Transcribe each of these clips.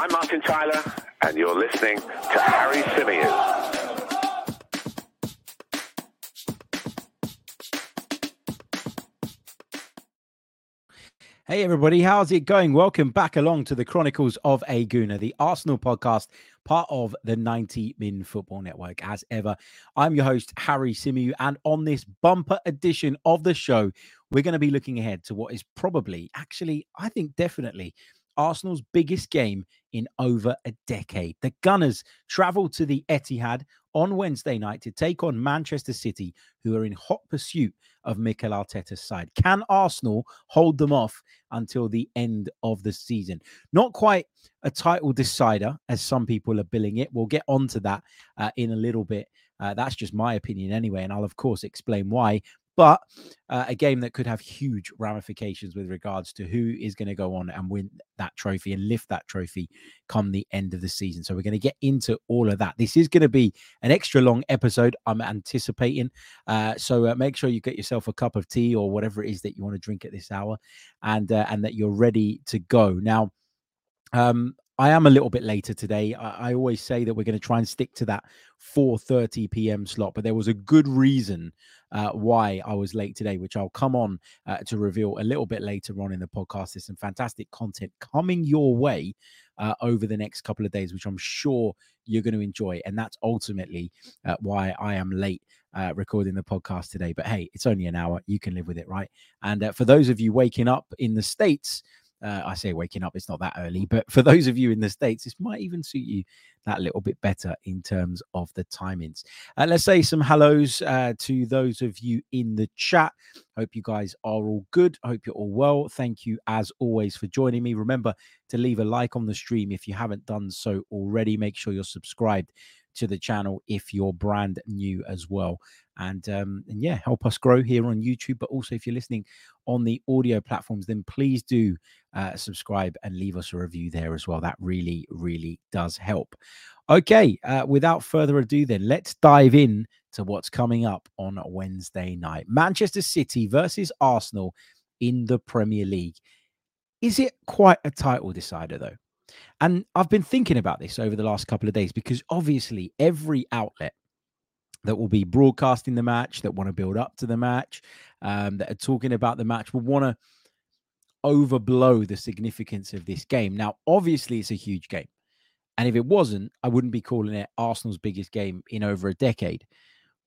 I'm Martin Tyler, and you're listening to Harry Symeou. Hey, everybody, how's it going? Welcome back along to the Chronicles of a Gooner, the Arsenal podcast, part of the 90 Min Football Network. As ever, I'm your host, Harry Symeou, and on this bumper edition of the show, we're going to be looking ahead to what is probably, actually, I think definitely Arsenal's biggest game in over a decade. The Gunners travel to the Etihad on Wednesday night to take on Manchester City, who are in hot pursuit of Mikel Arteta's side. Can Arsenal hold them off until the end of the season? Not quite a title decider, as some people are billing it. We'll get onto that uh, in a little bit. Uh, that's just my opinion anyway, and I'll of course explain why but uh, a game that could have huge ramifications with regards to who is going to go on and win that trophy and lift that trophy come the end of the season. So we're going to get into all of that. This is going to be an extra long episode. I'm anticipating. Uh, so uh, make sure you get yourself a cup of tea or whatever it is that you want to drink at this hour, and uh, and that you're ready to go now. Um, I am a little bit later today. I, I always say that we're going to try and stick to that 4:30 p.m. slot, but there was a good reason uh, why I was late today, which I'll come on uh, to reveal a little bit later on in the podcast. There's some fantastic content coming your way uh, over the next couple of days, which I'm sure you're going to enjoy, and that's ultimately uh, why I am late. Uh, recording the podcast today, but hey, it's only an hour. You can live with it, right? And uh, for those of you waking up in the States, uh, I say waking up, it's not that early, but for those of you in the States, this might even suit you that little bit better in terms of the timings. Uh, let's say some hellos uh, to those of you in the chat. Hope you guys are all good. Hope you're all well. Thank you, as always, for joining me. Remember to leave a like on the stream if you haven't done so already. Make sure you're subscribed to the channel if you're brand new as well. And um, and yeah, help us grow here on YouTube. But also, if you're listening on the audio platforms, then please do uh, subscribe and leave us a review there as well. That really, really does help. Okay, uh, without further ado, then let's dive in to what's coming up on Wednesday night. Manchester City versus Arsenal in the Premier League. Is it quite a title decider though? And I've been thinking about this over the last couple of days because obviously every outlet that will be broadcasting the match, that want to build up to the match, um, that are talking about the match, will want to overblow the significance of this game. Now, obviously, it's a huge game. And if it wasn't, I wouldn't be calling it Arsenal's biggest game in over a decade.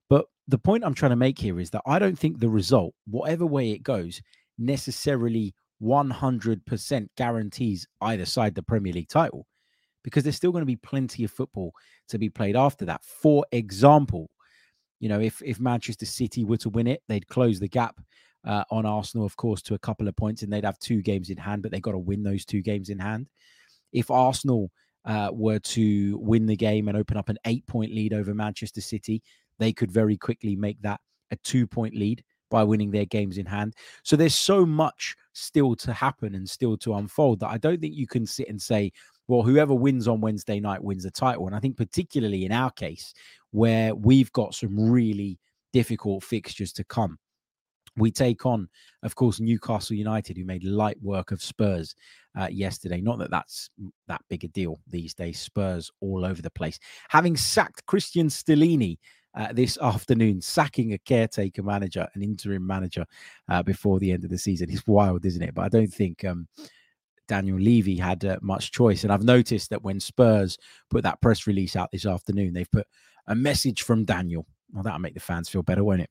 But the point I'm trying to make here is that I don't think the result, whatever way it goes, necessarily 100% guarantees either side the Premier League title because there's still going to be plenty of football to be played after that. For example, you know, if if Manchester City were to win it, they'd close the gap uh, on Arsenal, of course, to a couple of points, and they'd have two games in hand, but they've got to win those two games in hand. If Arsenal uh, were to win the game and open up an eight point lead over Manchester City, they could very quickly make that a two point lead by winning their games in hand. So there's so much still to happen and still to unfold that I don't think you can sit and say, well, whoever wins on Wednesday night wins the title. And I think, particularly in our case, where we've got some really difficult fixtures to come. We take on, of course, Newcastle United, who made light work of Spurs uh, yesterday. Not that that's that big a deal these days. Spurs all over the place. Having sacked Cristian Stellini uh, this afternoon, sacking a caretaker manager, an interim manager, uh, before the end of the season. It's wild, isn't it? But I don't think um, Daniel Levy had uh, much choice. And I've noticed that when Spurs put that press release out this afternoon, they've put a message from Daniel. Well, that'll make the fans feel better, won't it?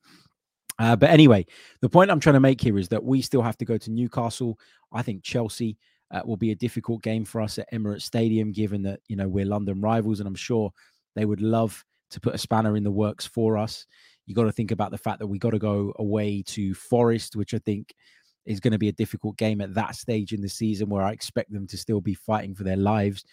Uh, but anyway, the point I'm trying to make here is that we still have to go to Newcastle. I think Chelsea uh, will be a difficult game for us at Emirates Stadium, given that you know we're London rivals, and I'm sure they would love to put a spanner in the works for us. You got to think about the fact that we got to go away to Forest, which I think is going to be a difficult game at that stage in the season, where I expect them to still be fighting for their lives.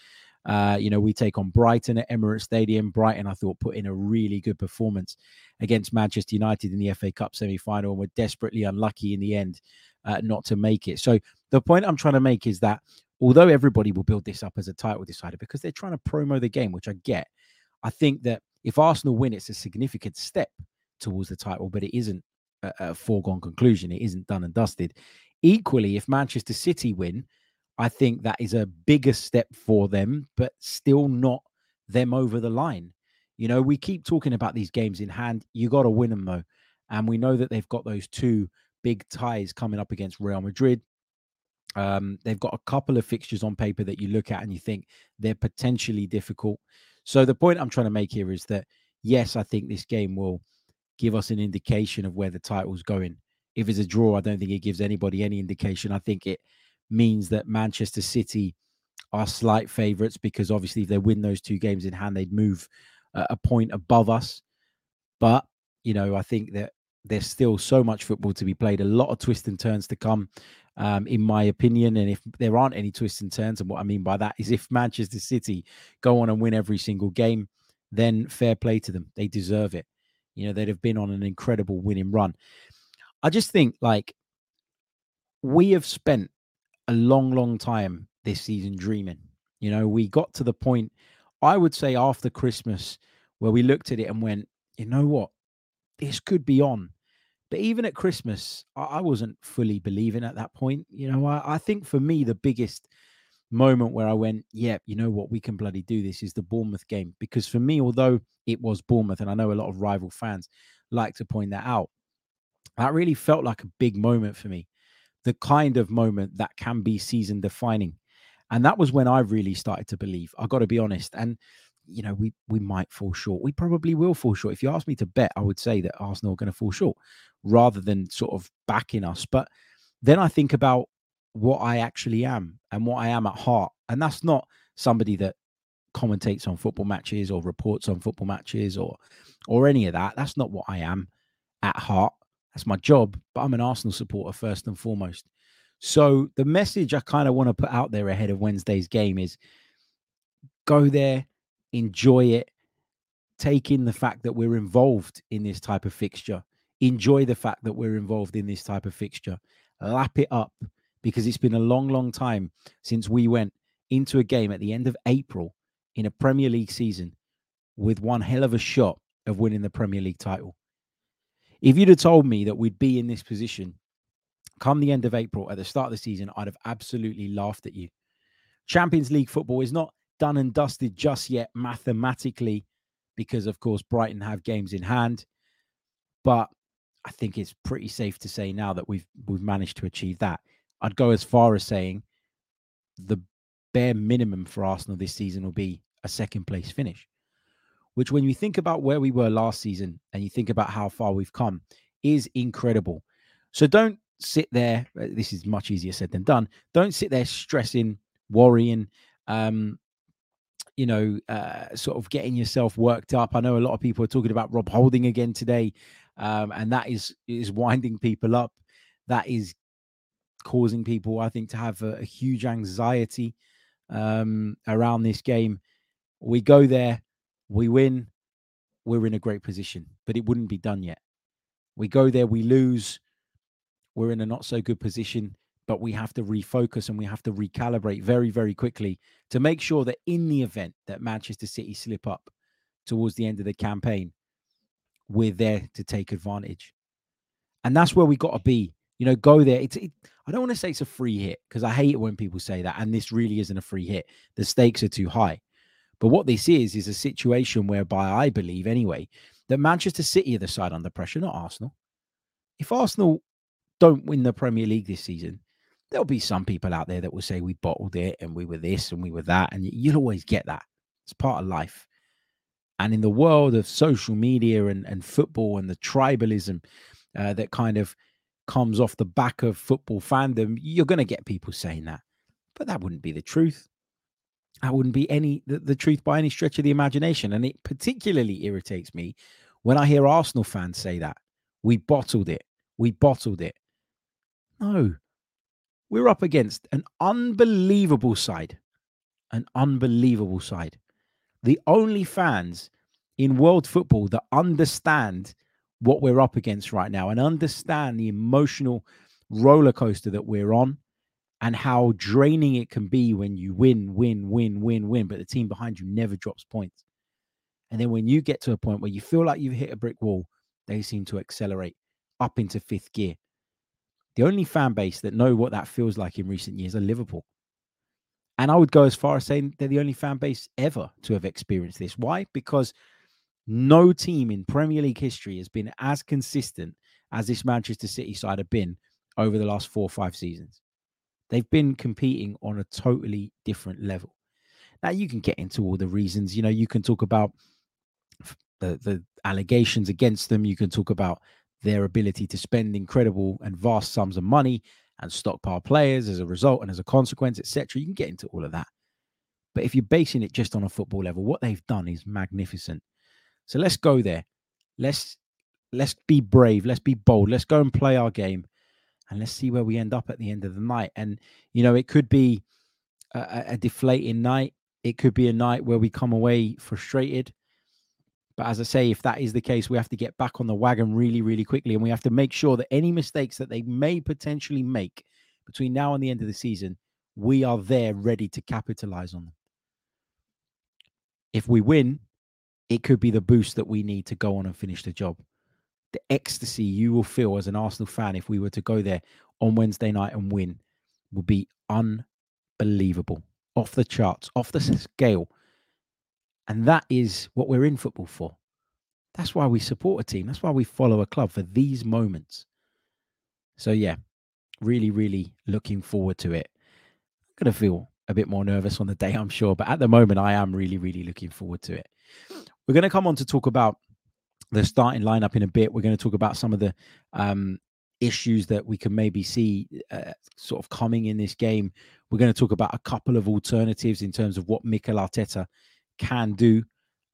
Uh, you know, we take on Brighton at Emirates Stadium. Brighton, I thought, put in a really good performance against Manchester United in the FA Cup semi final and were desperately unlucky in the end uh, not to make it. So, the point I'm trying to make is that although everybody will build this up as a title decider because they're trying to promo the game, which I get, I think that if Arsenal win, it's a significant step towards the title, but it isn't a, a foregone conclusion. It isn't done and dusted. Equally, if Manchester City win, I think that is a bigger step for them, but still not them over the line. You know, we keep talking about these games in hand. You got to win them though. And we know that they've got those two big ties coming up against Real Madrid. Um, they've got a couple of fixtures on paper that you look at and you think they're potentially difficult. So the point I'm trying to make here is that yes, I think this game will give us an indication of where the title's going. If it's a draw, I don't think it gives anybody any indication. I think it means that Manchester City are slight favourites because obviously if they win those two games in hand, they'd move a point above us. But you know, I think that there's still so much football to be played, a lot of twists and turns to come, um, in my opinion. And if there aren't any twists and turns, and what I mean by that is if Manchester City go on and win every single game, then fair play to them. They deserve it. You know, they'd have been on an incredible winning run. I just think like we have spent a long, long time this season dreaming. You know, we got to the point, I would say after Christmas, where we looked at it and went, you know what, this could be on. But even at Christmas, I, wasn't fully believing at that point. You know, I, I think for me, the biggest moment where I went, yeah, you know what, we can bloody do this is the Bournemouth game. Because for me, although it was Bournemouth, and I know a lot of rival fans like to point that out, that really felt like a big moment for me. The kind of moment that can be season defining. And that was when I really started to believe. I got to be honest. And you know, we we might fall short. We probably will fall short. If you ask me to bet, I would say that Arsenal are going to fall short rather than sort of backing us. But then I think about what I actually am and what I am at heart. And that's not somebody that commentates on football matches or reports on football matches or or any of that. That's not what I am at heart. That's my job, but I'm an Arsenal supporter first and foremost. So the message I kind of want to put out there ahead of Wednesday's game is go there, enjoy it, take in the fact that we're involved in this type of fixture, enjoy the fact that we're involved in this type of fixture, lap it up because it's been a long, long time since we went into a game at the end of April in a Premier League season with one hell of a shot of winning the Premier League title. If you'd have told me that we'd be in this position come the end of April at the start of the season, I'd have absolutely laughed at you. Champions League football is not done and dusted just yet mathematically, because of course Brighton have games in hand. But I think it's pretty safe to say now that we've we've managed to achieve that. I'd go as far as saying the bare minimum for Arsenal this season will be a second place finish. Which, when you think about where we were last season and you think about how far we've come, is incredible. So don't sit there. Uh, this is much easier said than done. Don't sit there stressing, worrying, um, you know, uh, sort of getting yourself worked up. I know a lot of people are talking about Rob Holding again today, um, and that is is winding people up. That is causing people, I think, to have a, a huge anxiety um, around this game. We go there, we win, we're in a great position, but it wouldn't be done yet. We go there, we lose, we're in a not so good position but we have to refocus and we have to recalibrate very, very quickly to make sure that in the event that Manchester City slip up towards the end of the campaign, we're there to take advantage. And that's where we got to be. You know, go there. It's, it, I don't want to say it's a free hit because I hate it when people say that. And this really isn't a free hit. The stakes are too high. But what this is, is a situation whereby I believe, anyway, that Manchester City are the side under pressure, not Arsenal. If Arsenal don't win the Premier League this season, there'll be some people out there that will say we bottled it and we were this and we were that. And you'll always get that. It's part of life. And in the world of social media and, and football and the tribalism uh, that kind of comes off the back of football fandom, you're going to get people saying that. But that wouldn't be the truth. That wouldn't be any the, the truth by any stretch of the imagination. And it particularly irritates me when I hear Arsenal fans say that. We bottled it. We bottled it. No, we're up against an unbelievable side. An unbelievable side. The only fans in world football that understand what we're up against right now and understand the emotional roller coaster that we're on and how draining it can be when you win, win, win, win, win, but the team behind you never drops points. And then when you get to a point where you feel like you've hit a brick wall, they seem to accelerate up into fifth gear. The only fan base that know what that feels like in recent years are Liverpool. And I would go as far as saying they're the only fan base ever to have experienced this. Why? Because no team in Premier League history has been as consistent as this Manchester City side have been over the last four or five seasons. They've been competing on a totally different level. Now you can get into all the reasons. You know, you can talk about the the allegations against them. You can talk about their ability to spend incredible and vast sums of money and stockpile players as a result and as a consequence, etc. You can get into all of that. But if you're basing it just on a football level, what they've done is magnificent. So let's go there. Let's let's be brave. Let's be bold. Let's go and play our game, and let's see where we end up at the end of the night. And you know, it could be a, a deflating night. It could be a night where we come away frustrated. But as I say, if that is the case, we have to get back on the wagon really, really quickly. And we have to make sure that any mistakes that they may potentially make between now and the end of the season, we are there ready to capitalize on them. If we win, it could be the boost that we need to go on and finish the job. The ecstasy you will feel as an Arsenal fan if we were to go there on Wednesday night and win would be unbelievable, off the charts, off the scale. And that is what we're in football for. That's why we support a team. That's why we follow a club for these moments. So, yeah, really, really looking forward to it. I'm going to feel a bit more nervous on the day, I'm sure. But at the moment, I am really, really looking forward to it. We're going to come on to talk about the starting lineup in a bit. We're going to talk about some of the um, issues that we can maybe see uh, sort of coming in this game. We're going to talk about a couple of alternatives in terms of what Mikel Arteta can do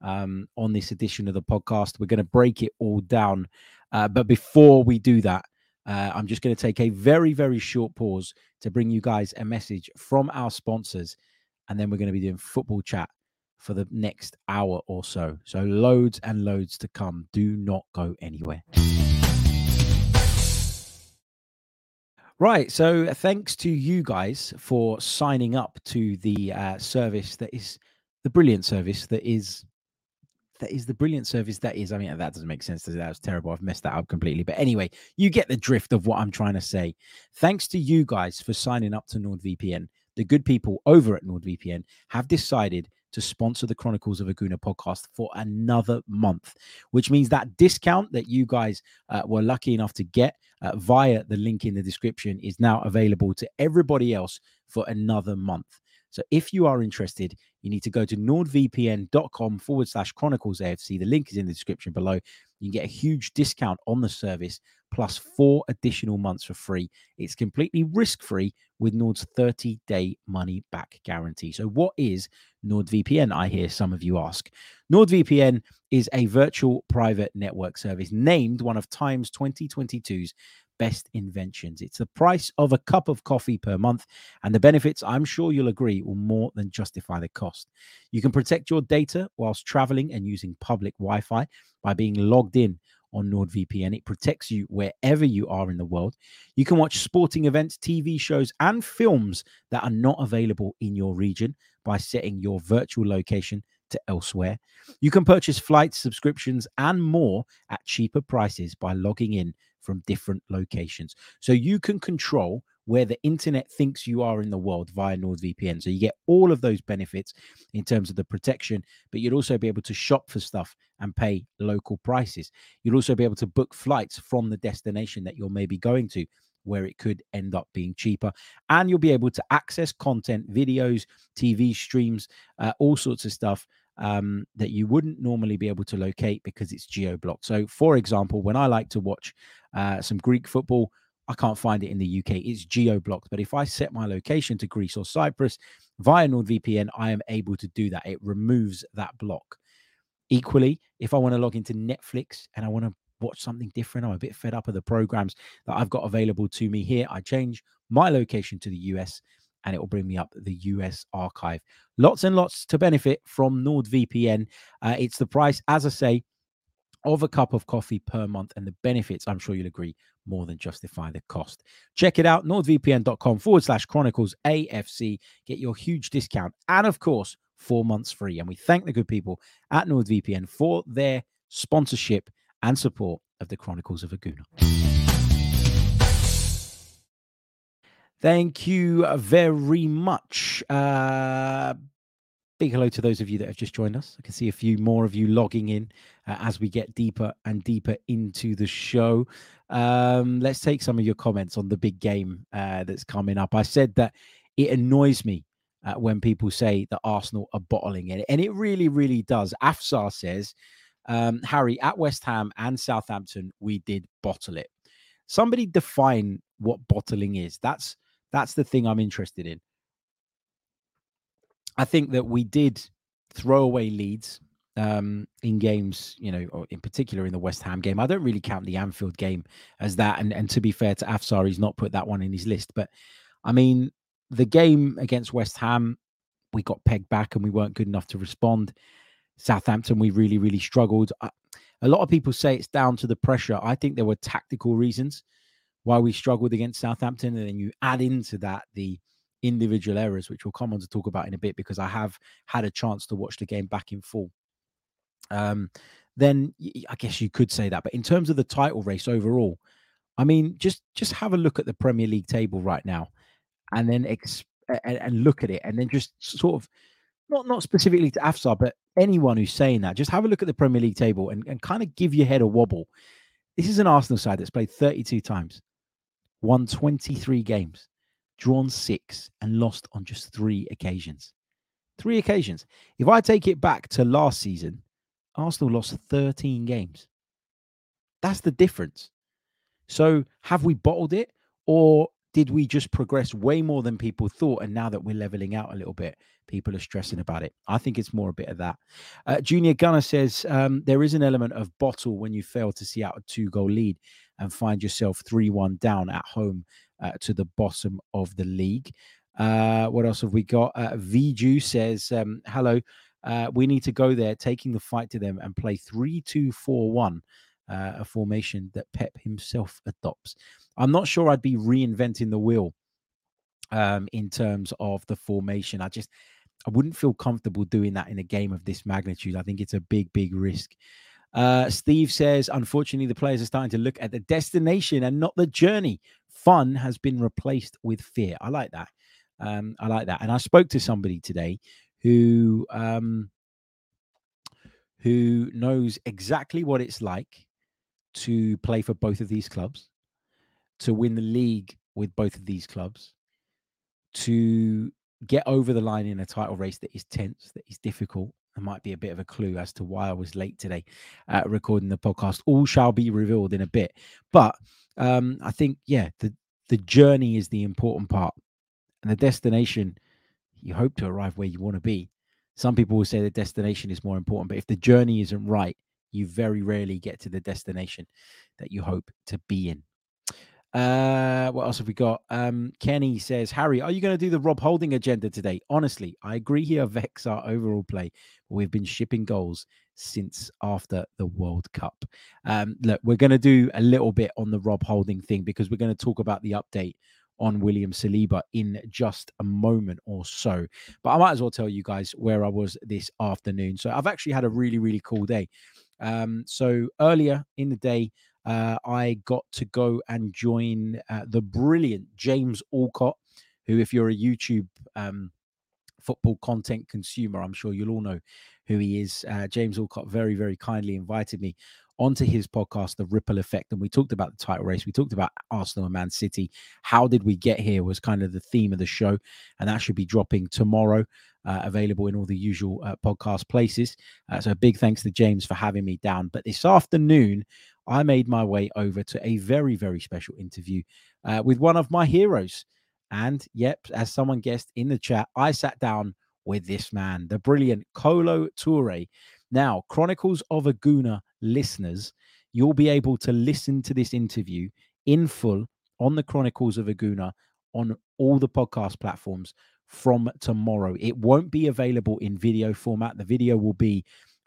um, on this edition of the podcast. We're going to break it all down. Uh, but before we do that, uh, I'm just going to take a very, very short pause to bring you guys a message from our sponsors. And then we're going to be doing football chat for the next hour or so. So, loads and loads to come. Do not go anywhere. Right. So, thanks to you guys for signing up to the uh, service that is the brilliant service that is that is the brilliant service that is. I mean, that doesn't make sense. That was terrible. I've messed that up completely. But anyway, you get the drift of what I'm trying to say. Thanks to you guys for signing up to NordVPN. The good people over at NordVPN have decided to sponsor the Chronicles of a Gooner podcast for another month, which means that discount that you guys uh, were lucky enough to get uh, via the link in the description is now available to everybody else for another month. So if you are interested, you need to go to nordvpn.com forward slash chronicles AFC. The link is in the description below. You can get a huge discount on the service plus four additional months for free. It's completely risk free with Nord's 30 day money back guarantee. So, what is NordVPN? I hear some of you ask. NordVPN is a virtual private network service named one of Times 2022's best inventions. It's the price of a cup of coffee per month, and the benefits, I'm sure you'll agree, will more than justify the cost. You can protect your data whilst traveling and using public Wi Fi by being logged in on NordVPN. It protects you wherever you are in the world. You can watch sporting events, TV shows, and films that are not available in your region by setting your virtual location to elsewhere. You can purchase flights, subscriptions, and more at cheaper prices by logging in from different locations. So you can control where the internet thinks you are in the world via NordVPN. So you get all of those benefits in terms of the protection, but you'd also be able to shop for stuff and pay local prices. You'd also be able to book flights from the destination that you're maybe going to where it could end up being cheaper. And you'll be able to access content, videos, TV streams, uh, all sorts of stuff um, that you wouldn't normally be able to locate because it's geo blocked. So, for example, when I like to watch uh, some Greek football, I can't find it in the UK. It's geo blocked. But if I set my location to Greece or Cyprus via NordVPN, I am able to do that. It removes that block. Equally, if I want to log into Netflix and I want to watch something different, I'm a bit fed up of the programs that I've got available to me here. I change my location to the US and it will bring me up the US archive. Lots and lots to benefit from NordVPN. Uh, it's the price, as I say, of a cup of coffee per month, and the benefits, I'm sure you'll agree, more than justify the cost. Check it out, nordvpn.com forward slash chronicles AFC. Get your huge discount and, of course, four months free. And we thank the good people at NordVPN for their sponsorship and support of the Chronicles of a Thank you very much. Uh, big hello to those of you that have just joined us. I can see a few more of you logging in uh, as we get deeper and deeper into the show. Um, let's take some of your comments on the big game uh, that's coming up. I said that it annoys me uh, when people say that Arsenal are bottling it, and it really, really does. Afsar says, um, Harry, at West Ham and Southampton, we did bottle it. Somebody define what bottling is. That's that's the thing I'm interested in. I think that we did throw away leads um, in games, you know, in particular in the West Ham game. I don't really count the Anfield game as that. And, and to be fair to Afsar, he's not put that one in his list. But I mean, the game against West Ham, we got pegged back and we weren't good enough to respond. Southampton, we really, really struggled. A lot of people say it's down to the pressure. I think there were tactical reasons why we struggled against Southampton. And then you add into that the individual errors, which we'll come on to talk about in a bit because I have had a chance to watch the game back in full. Um, then I guess you could say that. But in terms of the title race overall, I mean, just just have a look at the Premier League table right now, and then and, and look at it, and then just sort of not not specifically to Afsar, but anyone who's saying that, just have a look at the Premier League table and, and kind of give your head a wobble. This is an Arsenal side that's played 32 times, won 23 games, drawn six, and lost on just three occasions. Three occasions. If I take it back to last season, Arsenal lost 13 games. That's the difference. So have we bottled it or did we just progress way more than people thought? And now that we're leveling out a little bit, people are stressing about it. I think it's more a bit of that. Uh, Junior Gunner says um, there is an element of bottle when you fail to see out a two goal lead and find yourself 3 1 down at home uh, to the bottom of the league. Uh, what else have we got? Uh, says, um, hello. Uh, we need to go there, taking the fight to them and play 3 2 4 1, uh, a formation that Pep himself adopts. I'm not sure I'd be reinventing the wheel um, in terms of the formation. I just I wouldn't feel comfortable doing that in a game of this magnitude. I think it's a big, big risk. Uh, Steve says, unfortunately, the players are starting to look at the destination and not the journey. Fun has been replaced with fear. I like that. Um, I like that. And I spoke to somebody today who um, who knows exactly what it's like to play for both of these clubs to win the league with both of these clubs, to get over the line in a title race that is tense, that is difficult. There might be a bit of a clue as to why I was late today uh, recording the podcast. All shall be revealed in a bit. But um, I think, yeah, the, the journey is the important part. And the destination, you hope to arrive where you want to be. Some people will say the destination is more important, but if the journey isn't right, you very rarely get to the destination that you hope to be in. Uh, what else have we got? Um, Kenny says, Harry, are you going to do the Rob Holding agenda today? Honestly, I agree here. Vex our overall play. We've been shipping goals since after the World Cup. Um, look, we're going to do a little bit on the Rob Holding thing because we're going to talk about the update on William Saliba in just a moment or so. But I might as well tell you guys where I was this afternoon. So I've actually had a really, really cool day. Um, so earlier in the day, uh, I got to go and join uh, the brilliant James Alcott, who, if you're a YouTube um, football content consumer, I'm sure you'll all know who he is. Uh, James Alcott very, very kindly invited me onto his podcast, The Ripple Effect. And we talked about the title race. We talked about Arsenal and Man City. How did we get here was kind of the theme of the show. And that should be dropping tomorrow, uh, available in all the usual uh, podcast places. Uh, so a big thanks to James for having me down. But this afternoon, I made my way over to a very, very special interview uh, with one of my heroes. And yep, as someone guessed in the chat, I sat down with this man, the brilliant Kolo Toure. Now, Chronicles of a Gooner listeners, you'll be able to listen to this interview in full on the Chronicles of a Gooner on all the podcast platforms from tomorrow. It won't be available in video format. The video will be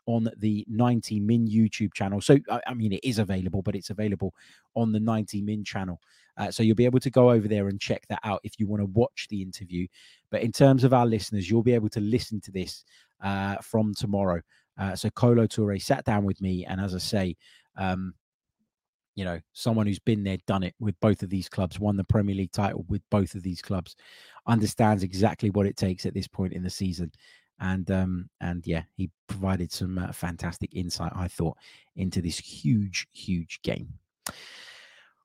on the 90 Min YouTube channel. So, I mean, it is available, but it's available on the 90 Min channel. Uh, so, you'll be able to go over there and check that out if you want to watch the interview. But in terms of our listeners, you'll be able to listen to this uh, from tomorrow. Uh, so, Kolo Toure sat down with me, and as I say, um, you know, someone who's been there, done it with both of these clubs, won the Premier League title with both of these clubs, understands exactly what it takes at this point in the season. And um, and yeah, he provided some uh, fantastic insight, I thought, into this huge, huge game.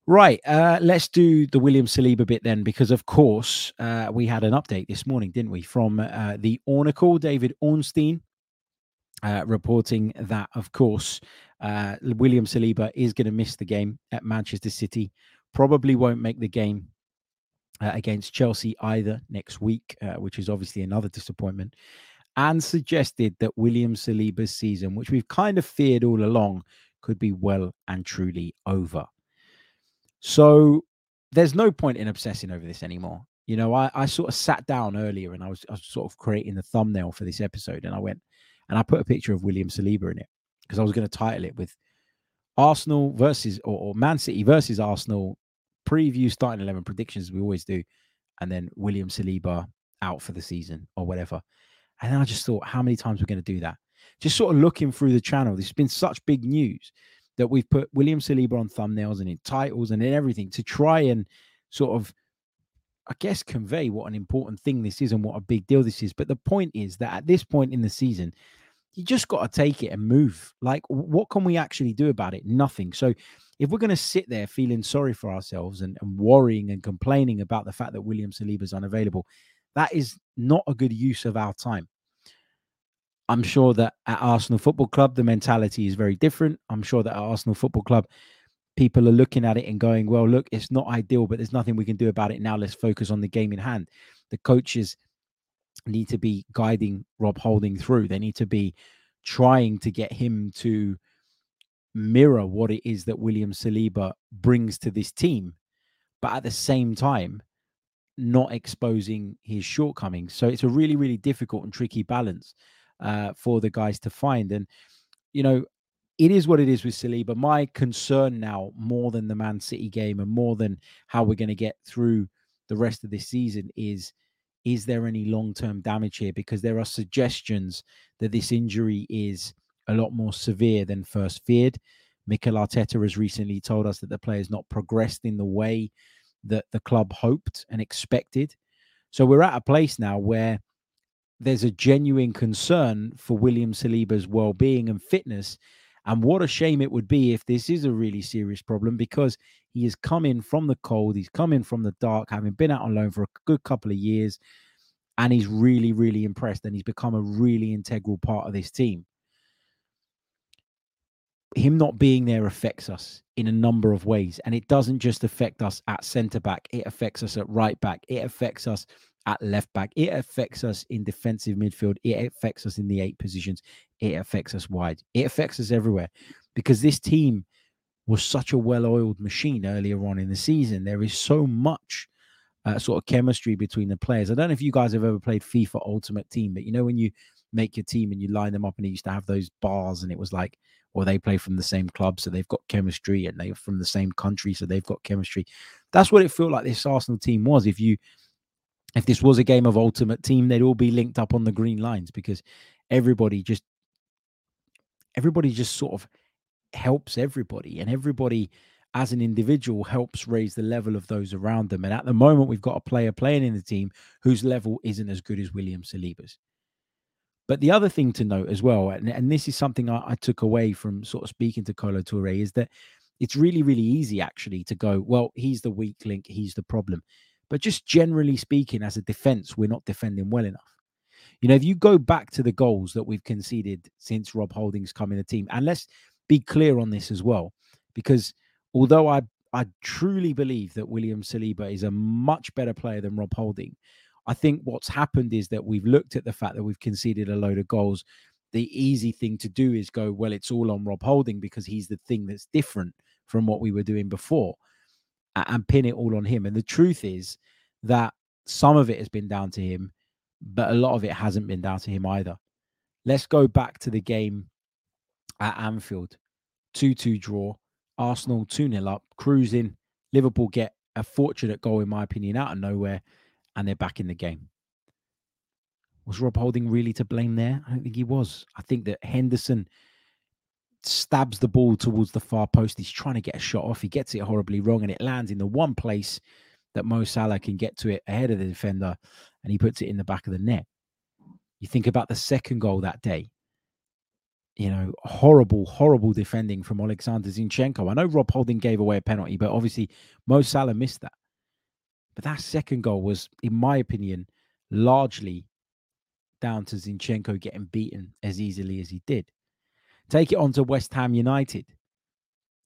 Right, uh, let's do the William Saliba bit then, because of course uh, we had an update this morning, didn't we, from uh, the Ornacle, David Ornstein, uh, reporting that, of course, uh, William Saliba is going to miss the game at Manchester City. Probably won't make the game against Chelsea either next week, which is obviously another disappointment. And suggested that William Saliba's season, which we've kind of feared all along, could be well and truly over. So there's no point in obsessing over this anymore. You know, I, I sort of sat down earlier and I was, I was sort of creating the thumbnail for this episode, and I went and I put a picture of William Saliba in it because I was going to title it with Arsenal versus or, or, Man City versus Arsenal preview starting 11 predictions we always do and then William Saliba out for the season or whatever. And then I just thought how many times we're going to do that. Just sort of looking through the channel, there's been such big news that we've put William Saliba on thumbnails and in titles and in everything to try and sort of I guess convey what an important thing this is and what a big deal this is. But the point is that at this point in the season, you just got to take it and move. Like, what can we actually do about it? Nothing. So, if we're going to sit there feeling sorry for ourselves and, and worrying and complaining about the fact that William Saliba is unavailable, that is not a good use of our time. I'm sure that at Arsenal Football Club, the mentality is very different. I'm sure that at Arsenal Football Club, people are looking at it and going, well, look, it's not ideal, but there's nothing we can do about it now. Let's focus on the game in hand. The coaches need to be guiding Rob Holding through. They need to be trying to get him to mirror what it is that William Saliba brings to this team, but at the same time, not exposing his shortcomings. So it's a really, really difficult and tricky balance uh, for the guys to find. And, you know, it is what it is with Saliba. My concern now, more than the Man City game and more than how we're going to get through the rest of this season, is is there any long term damage here? Because there are suggestions that this injury is a lot more severe than first feared. Mikel Arteta has recently told us that the player has not progressed in the way that the club hoped and expected. So we're at a place now where there's a genuine concern for William Saliba's well being and fitness. And what a shame it would be if this is a really serious problem because he is coming from the cold, he's coming from the dark, having been out on loan for a good couple of years, and he's really, really impressed, and he's become a really integral part of this team. Him not being there affects us in a number of ways, and it doesn't just affect us at centre back, it affects us at right back, it affects us at left back, it affects us in defensive midfield, it affects us in the eight positions, it affects us wide, it affects us everywhere because this team was such a well-oiled machine earlier on in the season. There is so much uh, sort of chemistry between the players. I don't know if you guys have ever played FIFA Ultimate Team, but you know when you make your team and you line them up, and it used to have those bars, and it was like, or they play from the same club, so they've got chemistry, and they're from the same country, so they've got chemistry. That's what it felt like this Arsenal team was. If you if this was a game of ultimate team, they'd all be linked up on the green lines because everybody just everybody just sort of helps everybody and everybody as an individual helps raise the level of those around them. And at the moment, we've got a player playing in the team whose level isn't as good as William Saliba's. But the other thing to note as well, and, and this is something I, I, took away from sort of speaking to Kolo Toure, is that it's really, really easy actually to go, well, he's the weak link, he's the problem. But just generally speaking, as a defense, we're not defending well enough. You know, if you go back to the goals that we've conceded since Rob Holding's come in the team, and let's be clear on this as well, because although I I truly believe that William Saliba is a much better player than Rob Holding, I think what's happened is that we've looked at the fact that we've conceded a load of goals. The easy thing to do is go, well, it's all on Rob Holding because he's the thing that's different from what we were doing before and pin it all on him. And the truth is that some of it has been down to him, but a lot of it hasn't been down to him either. Let's go back to the game at Anfield 2 2 draw. Arsenal 2 0 up, cruising. Liverpool get a fortunate goal, in my opinion, out of nowhere, and they're back in the game. Was Rob Holding really to blame there? I don't think he was. I think that Henderson stabs the ball towards the far post. He's trying to get a shot off. He gets it horribly wrong, and it lands in the one place that Mo Salah can get to it ahead of the defender, and he puts it in the back of the net. You think about the second goal that day. You know, horrible, horrible defending from Alexander Zinchenko. I know Rob Holding gave away a penalty, but obviously Mo Salah missed that. But that second goal was, in my opinion, largely down to Zinchenko getting beaten as easily as he did. Take it on to West Ham United,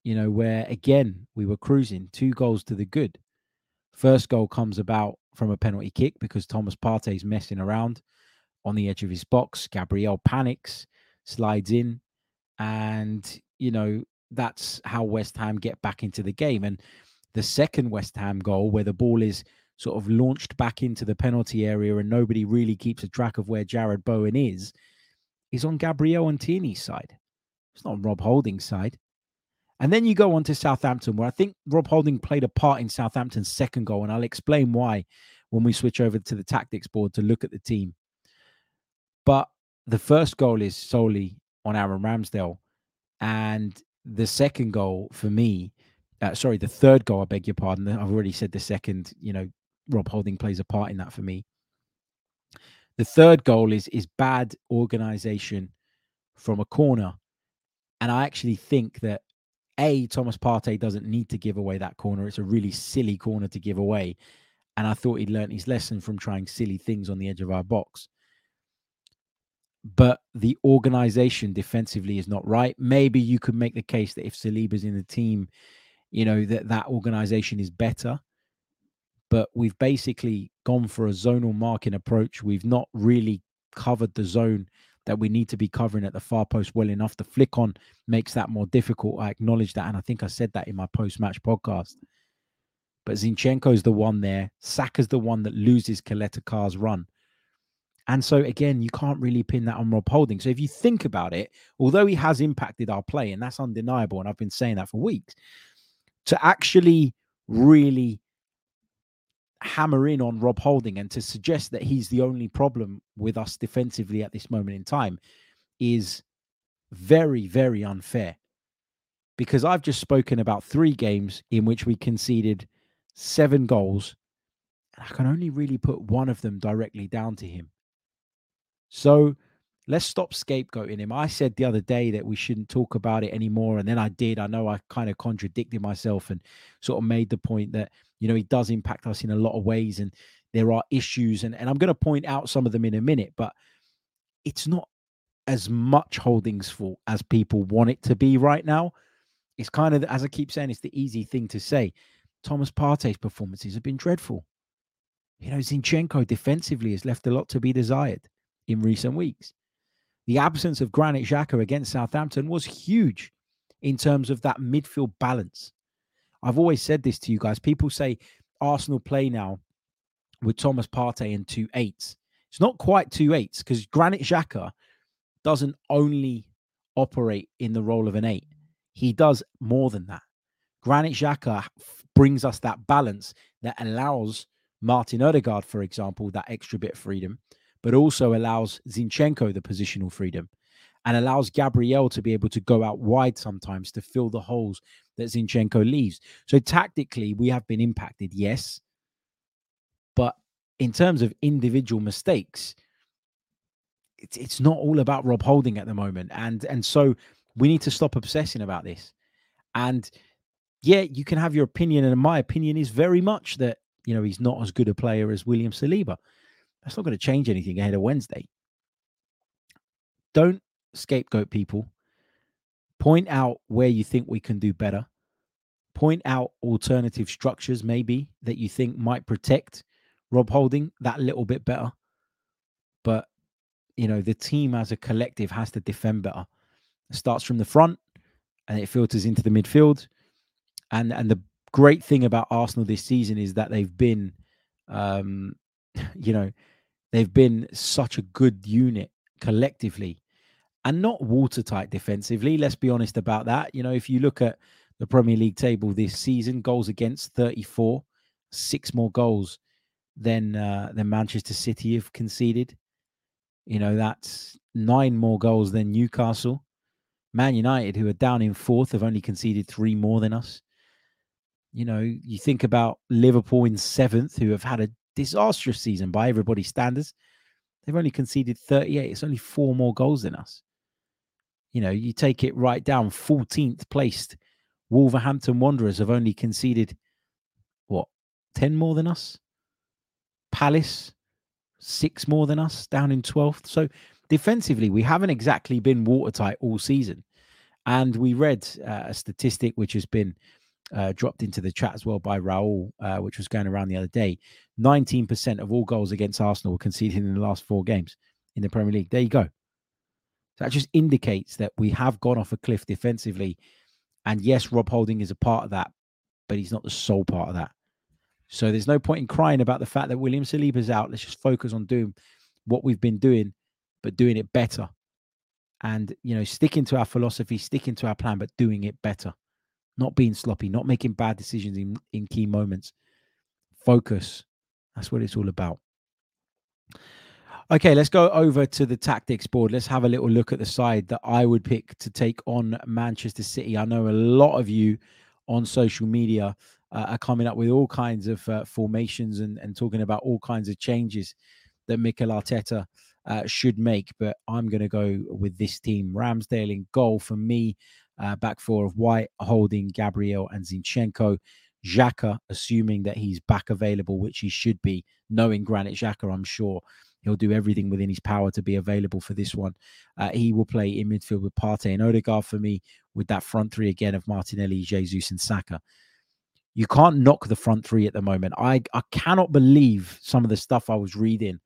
you know, where again we were cruising, two goals to the good. First goal comes about from a penalty kick because Thomas Partey's messing around on the edge of his box. Gabriel panics, slides in, and you know that's how West Ham get back into the game. And the second West Ham goal, where the ball is sort of launched back into the penalty area and nobody really keeps a track of where Jarrod Bowen is, is on Gabriel and Tierney's side. It's not Rob Holding's side. And then you go on to Southampton, where I think Rob Holding played a part in Southampton's second goal. And I'll explain why when we switch over to the tactics board to look at the team. But the first goal is solely on Aaron Ramsdale. And the second goal for me, uh, sorry, the third goal, I beg your pardon. I've already said the second, you know, Rob Holding plays a part in that for me. The third goal is is bad organization from a corner. And I actually think that A, Thomas Partey doesn't need to give away that corner. It's a really silly corner to give away. And I thought he'd learned his lesson from trying silly things on the edge of our box. But the organization defensively is not right. Maybe you could make the case that if Saliba's in the team, you know, that that organization is better but we've basically gone for a zonal marking approach. We've not really covered the zone that we need to be covering at the far post well enough. The flick on makes that more difficult. I acknowledge that. And I think I said that in my post match podcast. But Zinchenko's the one there. Saka's the one that loses Caleta Car's run. And so, again, you can't really pin that on Rob Holding. So, if you think about it, although he has impacted our play, and that's undeniable, and I've been saying that for weeks, to actually really hammer in on Rob Holding and to suggest that he's the only problem with us defensively at this moment in time is very, very unfair. Because I've just spoken about three games in which we conceded seven goals, and I can only really put one of them directly down to him. So let's stop scapegoating him. I said the other day that we shouldn't talk about it anymore, and then I did. I know I kind of contradicted myself and sort of made the point that you know, he does impact us in a lot of ways, and there are issues, and, and I'm going to point out some of them in a minute, but it's not as much Holding's fault as people want it to be right now. It's kind of, as I keep saying, it's the easy thing to say. Thomas Partey's performances have been dreadful. You know, Zinchenko defensively has left a lot to be desired in recent weeks. The absence of Granit Xhaka against Southampton was huge in terms of that midfield balance. I've always said this to you guys. People say Arsenal play now with Thomas Partey and two eights. It's not quite two eights because Granit Xhaka doesn't only operate in the role of an eight. He does more than that. Granit Xhaka brings us that balance that allows Martin Odegaard, for example, that extra bit of freedom, but also allows Zinchenko the positional freedom and allows Gabriel to be able to go out wide sometimes to fill the holes that Zinchenko leaves. So tactically, we have been impacted, yes. But in terms of individual mistakes, it's it's not all about Rob Holding at the moment. And and so we need to stop obsessing about this. And yeah, you can have your opinion, and my opinion is very much that you know he's not as good a player as William Saliba. That's not going to change anything ahead of Wednesday. Don't scapegoat people. Point out where you think we can do better. Point out alternative structures, maybe that you think might protect Rob Holding that little bit better. But, you know, the team as a collective has to defend better. It starts from the front and it filters into the midfield. And and the great thing about Arsenal this season is that they've been um, you know, they've been such a good unit collectively and not watertight defensively. Let's be honest about that. You know, if you look at the Premier League table this season, goals against 34, six more goals than uh, than Manchester City have conceded. You know, that's nine more goals than Newcastle. Man United, who are down in fourth, have only conceded three more than us. You know, you think about Liverpool in seventh, who have had a disastrous season by everybody's standards. They've only conceded 38. It's only four more goals than us. You know, you take it right down, 14th placed. Wolverhampton Wanderers have only conceded, what, 10 more than us? Palace, six more than us, down in 12th. So defensively, we haven't exactly been watertight all season. And we read uh, a statistic which has been uh, dropped into the chat as well by Raul, uh, which was going around the other day. 19% of all goals against Arsenal were conceded in the last four games in the Premier League. There you go. So that just indicates that we have gone off a cliff defensively. And yes, Rob Holding is a part of that, but he's not the sole part of that. So there's no point in crying about the fact that William Saliba's out. Let's just focus on doing what we've been doing, but doing it better. And, you know, sticking to our philosophy, sticking to our plan, but doing it better. Not being sloppy, not making bad decisions in, in key moments. Focus. That's what it's all about. Okay, let's go over to the tactics board. Let's have a little look at the side that I would pick to take on Manchester City. I know a lot of you on social media uh, are coming up with all kinds of uh, formations and, and talking about all kinds of changes that Mikel Arteta uh, should make. But I'm going to go with this team. Ramsdale in goal for me. Uh, back four of White, Holding, Gabriel, and Zinchenko. Xhaka, assuming that he's back available, which he should be, knowing Granit Xhaka, I'm sure he'll do everything within his power to be available for this one. Uh, he will play in midfield with Partey and Odegaard for me, with that front three again of Martinelli, Jesus, and Saka. You can't knock the front three at the moment. I, I cannot believe some of the stuff I was reading,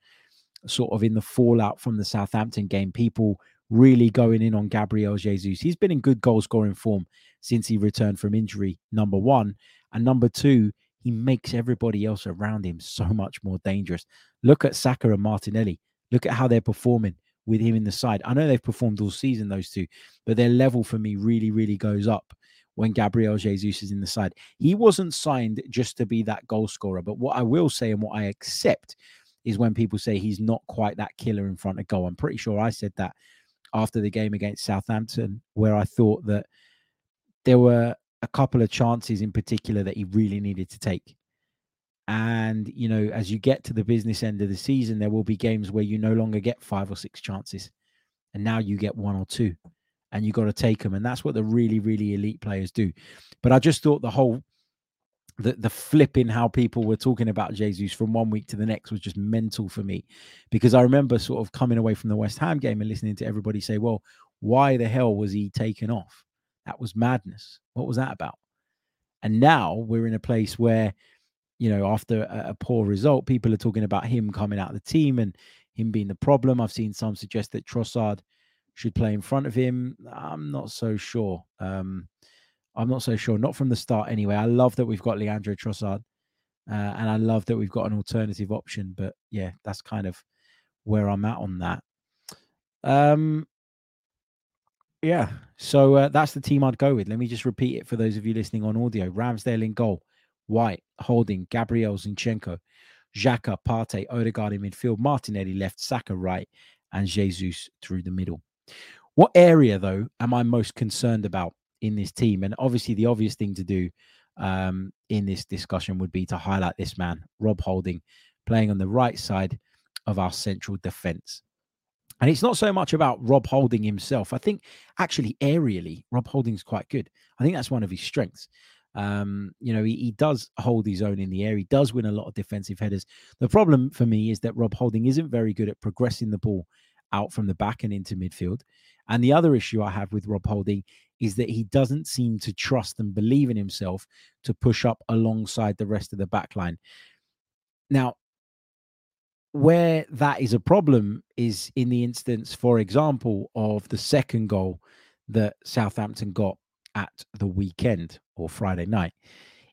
sort of in the fallout from the Southampton game. People really going in on Gabriel Jesus. He's been in good goal scoring form since he returned from injury, number one. And number two, he makes everybody else around him so much more dangerous. Look at Saka and Martinelli. Look at how they're performing with him in the side. I know they've performed all season, those two, but their level for me really, really goes up when Gabriel Jesus is in the side. He wasn't signed just to be that goal scorer. But what I will say and what I accept is when people say he's not quite that killer in front of goal. I'm pretty sure I said that after the game against Southampton, where I thought that there were a couple of chances in particular that he really needed to take. And, you know, as you get to the business end of the season, there will be games where you no longer get five or six chances. And now you get one or two and you got to take them. And that's what the really, really elite players do. But I just thought the whole the the flip in how people were talking about Jesus from one week to the next was just mental for me, because I remember sort of coming away from the West Ham game and listening to everybody say, "Well, why the hell was he taken off? That was madness. What was that about?" And now we're in a place where, you know, after a, a poor result, people are talking about him coming out of the team and him being the problem. I've seen some suggest that Trossard should play in front of him. I'm not so sure. Um, I'm not so sure. Not from the start, anyway. I love that we've got Leandro Trossard, uh, and I love that we've got an alternative option. But yeah, that's kind of where I'm at on that. Um, yeah. So uh, that's the team I'd go with. Let me just repeat it for those of you listening on audio: Ramsdale in goal, White, Holding, Gabriel Zinchenko, Xhaka, Partey, Odegaard in midfield, Martinelli left, Saka right, and Jesus through the middle. What area, though, am I most concerned about in this team? And obviously, the obvious thing to do um, in this discussion would be to highlight this man, Rob Holding, playing on the right side of our central defense. And it's not so much about Rob Holding himself. I think actually, aerially, Rob Holding's quite good. I think that's one of his strengths. Um, you know, he, he does hold his own in the air. He does win a lot of defensive headers. The problem for me is that Rob Holding isn't very good at progressing the ball out from the back and into midfield. And the other issue I have with Rob Holding is that he doesn't seem to trust and believe in himself to push up alongside the rest of the back line. Now, where that is a problem is in the instance, for example, of the second goal that Southampton got at the weekend or Friday night.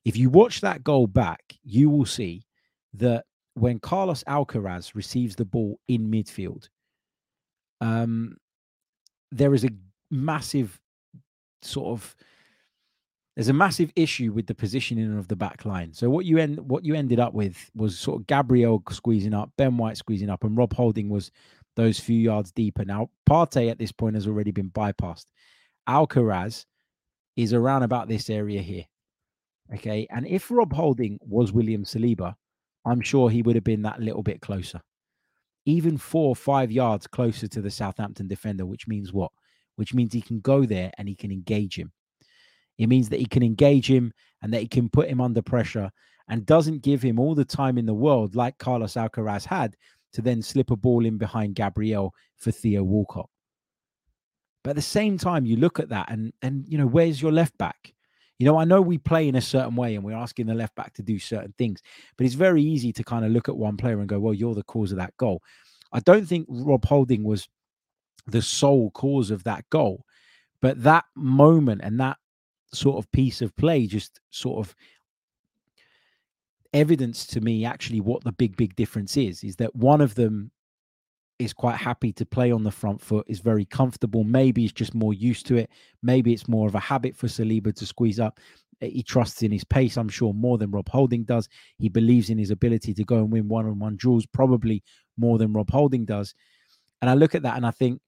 If you watch that goal back, you will see that when Carlos Alcaraz receives the ball in midfield, um, there is a massive sort of there's a massive issue with the positioning of the back line. So what you end what you ended up with was sort of Gabriel squeezing up, Ben White squeezing up, and Rob Holding was those few yards deeper. Now Partey at this point has already been bypassed, Alcaraz is around about this area here. Okay. And if Rob Holding was William Saliba, I'm sure he would have been that little bit closer. Even four or five yards closer to the Southampton defender, which means what? Which means he can go there and he can engage him. It means that he can engage him and that he can put him under pressure and doesn't give him all the time in the world, like Carlos Alcaraz had, to then slip a ball in behind Gabriel for Theo Walcott. But at the same time, you look at that and and you know, where's your left back? You know, I know we play in a certain way and we're asking the left back to do certain things, but it's very easy to kind of look at one player and go, well, you're the cause of that goal. I don't think Rob Holding was the sole cause of that goal, but that moment and that sort of piece of play just sort of evidence to me actually what the big big difference is is that one of them is quite happy to play on the front foot is very comfortable maybe he's just more used to it maybe it's more of a habit for Saliba to squeeze up. Eh, he trusts in his pace i'm sure more than rob holding does. He believes in his ability to go and win one-on-one duels probably more than rob holding does. And i look at that and i think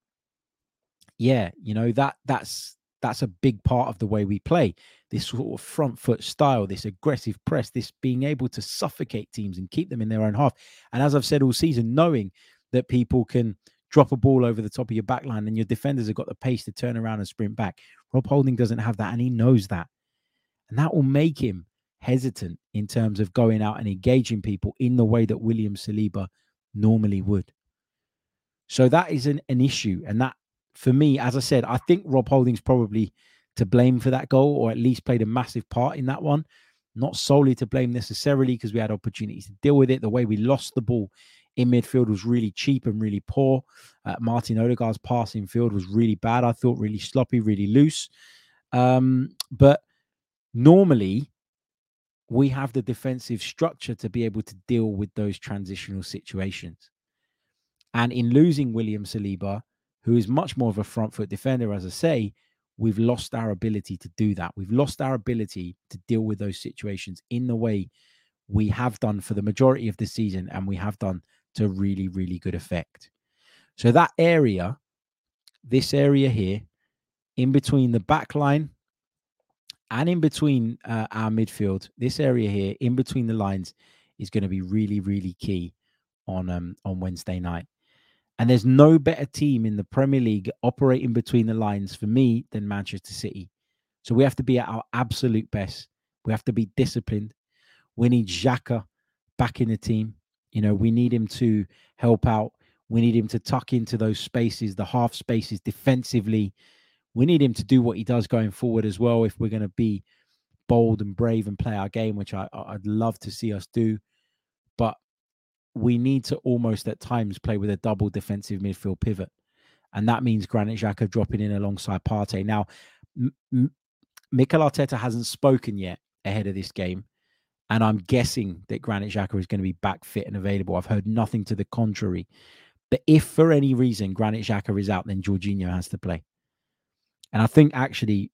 yeah you know that that's that's a big part of the way we play this sort of front foot style, this aggressive press, this being able to suffocate teams and keep them in their own half. And as I've said all season, knowing that people can drop a ball over the top of your back line and your defenders have got the pace to turn around and sprint back. Rob Holding doesn't have that, and he knows that. And that will make him hesitant in terms of going out and engaging people in the way that William Saliba normally would. So that is an, an issue. And that, for me, as I said, I think Rob Holding's probably to blame for that goal, or at least played a massive part in that one. Not solely to blame necessarily because we had opportunities to deal with it. The way we lost the ball in midfield was really cheap and really poor. Uh, Martin Odegaard's passing field was really bad. I thought really sloppy, really loose. Um, but normally, we have the defensive structure to be able to deal with those transitional situations. And in losing William Saliba, who is much more of a front foot defender, as I say, we've lost our ability to do that. We've lost our ability to deal with those situations in the way we have done for the majority of the season and we have done to really, really good effect. So that area, this area here, in between the back line and in between uh, our midfield, this area here, in between the lines, is going to be really, really key on um, on Wednesday night. And there's no better team in the Premier League operating between the lines for me than Manchester City. So we have to be at our absolute best. We have to be disciplined. We need Xhaka back in the team. You know, we need him to help out. We need him to tuck into those spaces, the half spaces defensively. We need him to do what he does going forward as well if we're going to be bold and brave and play our game, which I, I'd love to see us do. But we need to almost at times play with a double defensive midfield pivot. And that means Granit Xhaka dropping in alongside Partey. Now, M- M- Mikel Arteta hasn't spoken yet ahead of this game. And I'm guessing that Granit Xhaka is going to be back fit and available. I've heard nothing to the contrary. But if for any reason Granit Xhaka is out, then Jorginho has to play. And I think actually,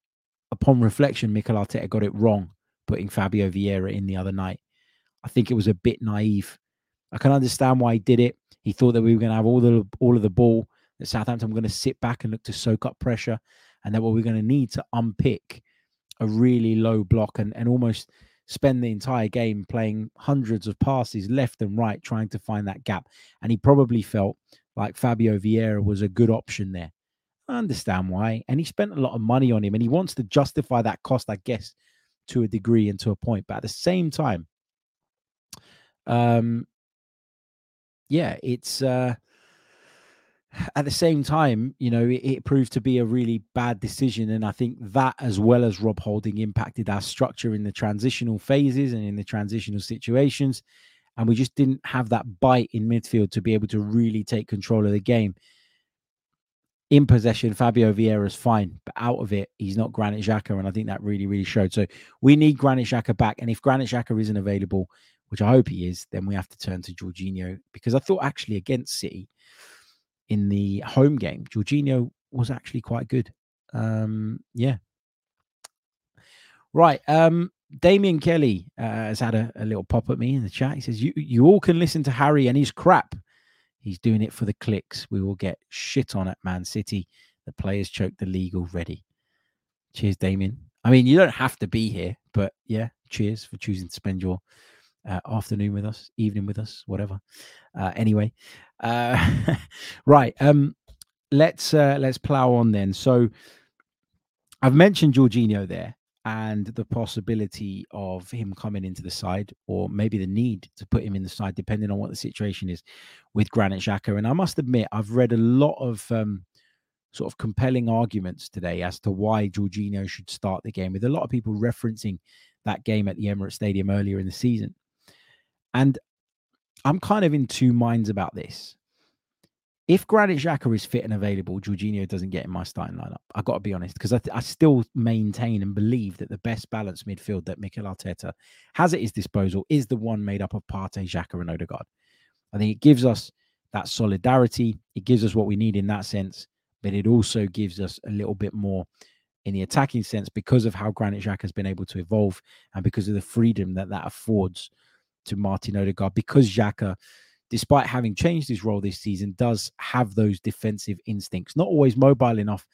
upon reflection, Mikel Arteta got it wrong putting Fabio Vieira in the other night. I think it was a bit naive I can understand why he did it. He thought that we were going to have all the all of the ball. That Southampton were going to sit back and look to soak up pressure, and that what we're going to need to unpick a really low block and and almost spend the entire game playing hundreds of passes left and right trying to find that gap. And he probably felt like Fabio Vieira was a good option there. I understand why. And he spent a lot of money on him and he wants to justify that cost, I guess, to a degree and to a point. But at the same time, um, yeah, it's uh, at the same time, you know, it, it, proved to be a really bad decision. And I think that, as well as Rob Holding, impacted our structure in the transitional phases and in the transitional situations. And we just didn't have that bite in midfield to be able to really take control of the game. In possession, Fabio Vieira is fine, but out of it, he's not Granit Xhaka. And I think that really, really showed. So we need Granit Xhaka back. And if Granit Xhaka isn't available, which I hope he is, then we have to turn to Jorginho because I thought actually against City in the home game, Jorginho was actually quite good. Um, yeah. Right. Um, Damien Kelly uh, has had a, a, little pop at me in the chat. He says, "You you all can listen to Harry and his crap. He's doing it for the clicks. We will get shit on at Man City. The players choked the league already." Cheers, Damien. I mean, you don't have to be here, but yeah, cheers for choosing to spend your uh, afternoon with us, evening with us, whatever. Uh, anyway, uh, right. Um, let's uh, let's plow on then. So, I've mentioned Jorginho there and the possibility of him coming into the side, or maybe the need to put him in the side, depending on what the situation is with Granit Xhaka. And I must admit, I've read a lot of um, sort of compelling arguments today as to why Jorginho should start the game, with a lot of people referencing that game at the Emirates Stadium earlier in the season. And I'm kind of in two minds about this if Granit Xhaka is fit and available, Jorginho doesn't get in my starting lineup. I've got to be honest, because I, th- I, still maintain and believe that the best balanced midfield that Mikel Arteta has at his disposal is the one made up of Partey, Xhaka, and Odegaard. I think it gives us that solidarity. It gives us what we need in that sense, but it also gives us a little bit more in the attacking sense because of how Granit Xhaka has been able to evolve and because of the freedom that that affords to Martin Odegaard. Because Xhaka despite having changed his role this season, does have those defensive instincts. Not always mobile enough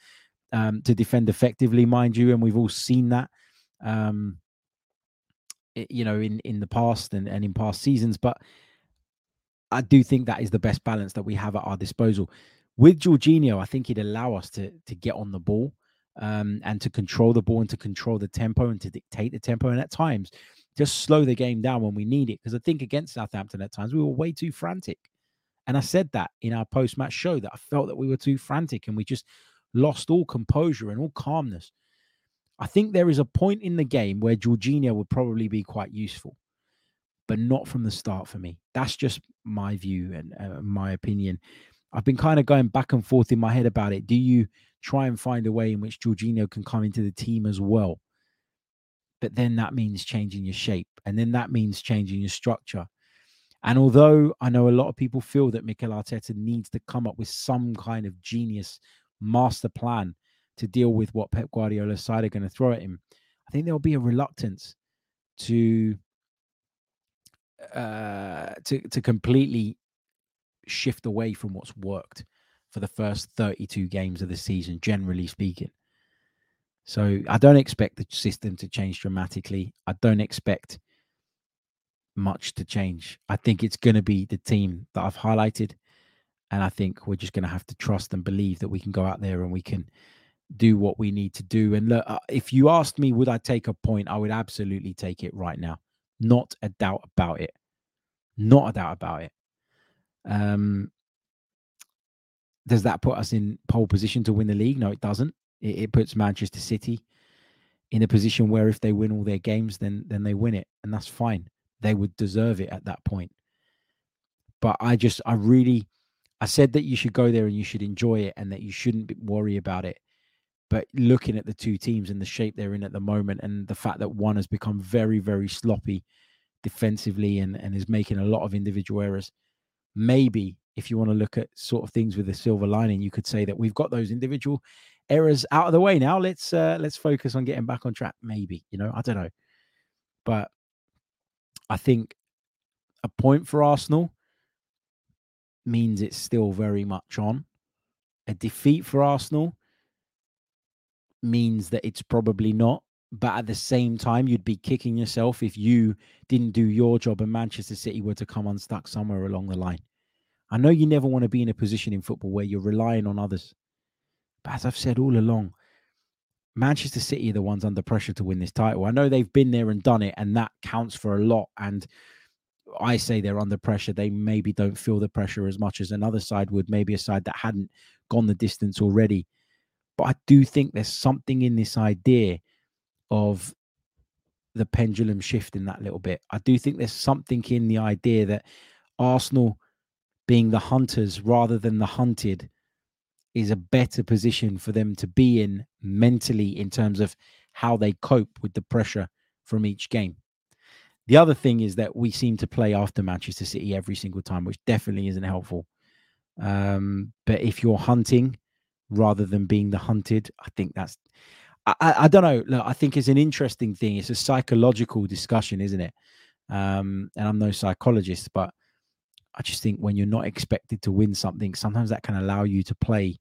um, to defend effectively, mind you, and we've all seen that. Um, you know, in in the past and, and in past seasons, but I do think that is the best balance that we have at our disposal. With Jorginho, I think he'd allow us to to get on the ball um, and to control the ball and to control the tempo and to dictate the tempo. And at times, just slow the game down when we need it. Because I think against Southampton at times we were way too frantic. And I said that in our post match show that I felt that we were too frantic and we just lost all composure and all calmness. I think there is a point in the game where Jorginho would probably be quite useful, but not from the start for me. That's just my view and uh, my opinion. I've been kind of going back and forth in my head about it. Do you try and find a way in which Jorginho can come into the team as well? But then that means changing your shape and then that means changing your structure. And although i know a lot of people feel that mikel arteta needs to come up with some kind of genius master plan to deal with what pep guardiola's side are going to throw at him i think there'll be a reluctance to uh to to completely shift away from what's worked for the first 32 games of the season generally speaking so I don't expect the system to change dramatically. I don't expect much to change. I think it's going to be the team that I've highlighted. And I think we're just going to have to trust and believe that we can go out there and we can do what we need to do. And look, uh, if you asked me, would I take a point? I would absolutely take it right now. Not a doubt about it. Not a doubt about it. Um, does that put us in pole position to win the league? No, it doesn't. It, it puts Manchester City in a position where if they win all their games, then then they win it, and that's fine. They would deserve it at that point. But I just, I really, I said that you should go there and you should enjoy it, and that you shouldn't worry about it. But looking at the two teams and the shape they're in at the moment, and the fact that one has become very, very sloppy defensively and, and is making a lot of individual errors, maybe if you want to look at sort of things with a silver lining, you could say that we've got those individual errors out of the way now. Let's uh, let's focus on getting back on track. Maybe you know I don't know, but I think a point for Arsenal means it's still very much on. A defeat for Arsenal means that it's probably not. But at the same time, you'd be kicking yourself if you didn't do your job and Manchester City were to come unstuck somewhere along the line. I know you never want to be in a position in football where you're relying on others. But as I've said all along, Manchester City are the ones under pressure to win this title. I know they've been there and done it, and that counts for a lot. And I say they're under pressure. They maybe don't feel the pressure as much as another side would, maybe a side that hadn't gone the distance already. But I do think there's something in this idea of the pendulum shifting that little bit. I do think there's something in the idea that Arsenal being the hunters rather than the hunted is a better position for them to be in mentally in terms of how they cope with the pressure from each game. The other thing is that we seem to play after Manchester City every single time, which definitely isn't helpful. Um, but if you're hunting rather than being the hunted, I think that's I, I, don't know. Look, I think it's an interesting thing. It's a psychological discussion, isn't it? Um, and I'm no psychologist, but I just think when you're not expected to win something, sometimes that can allow you to play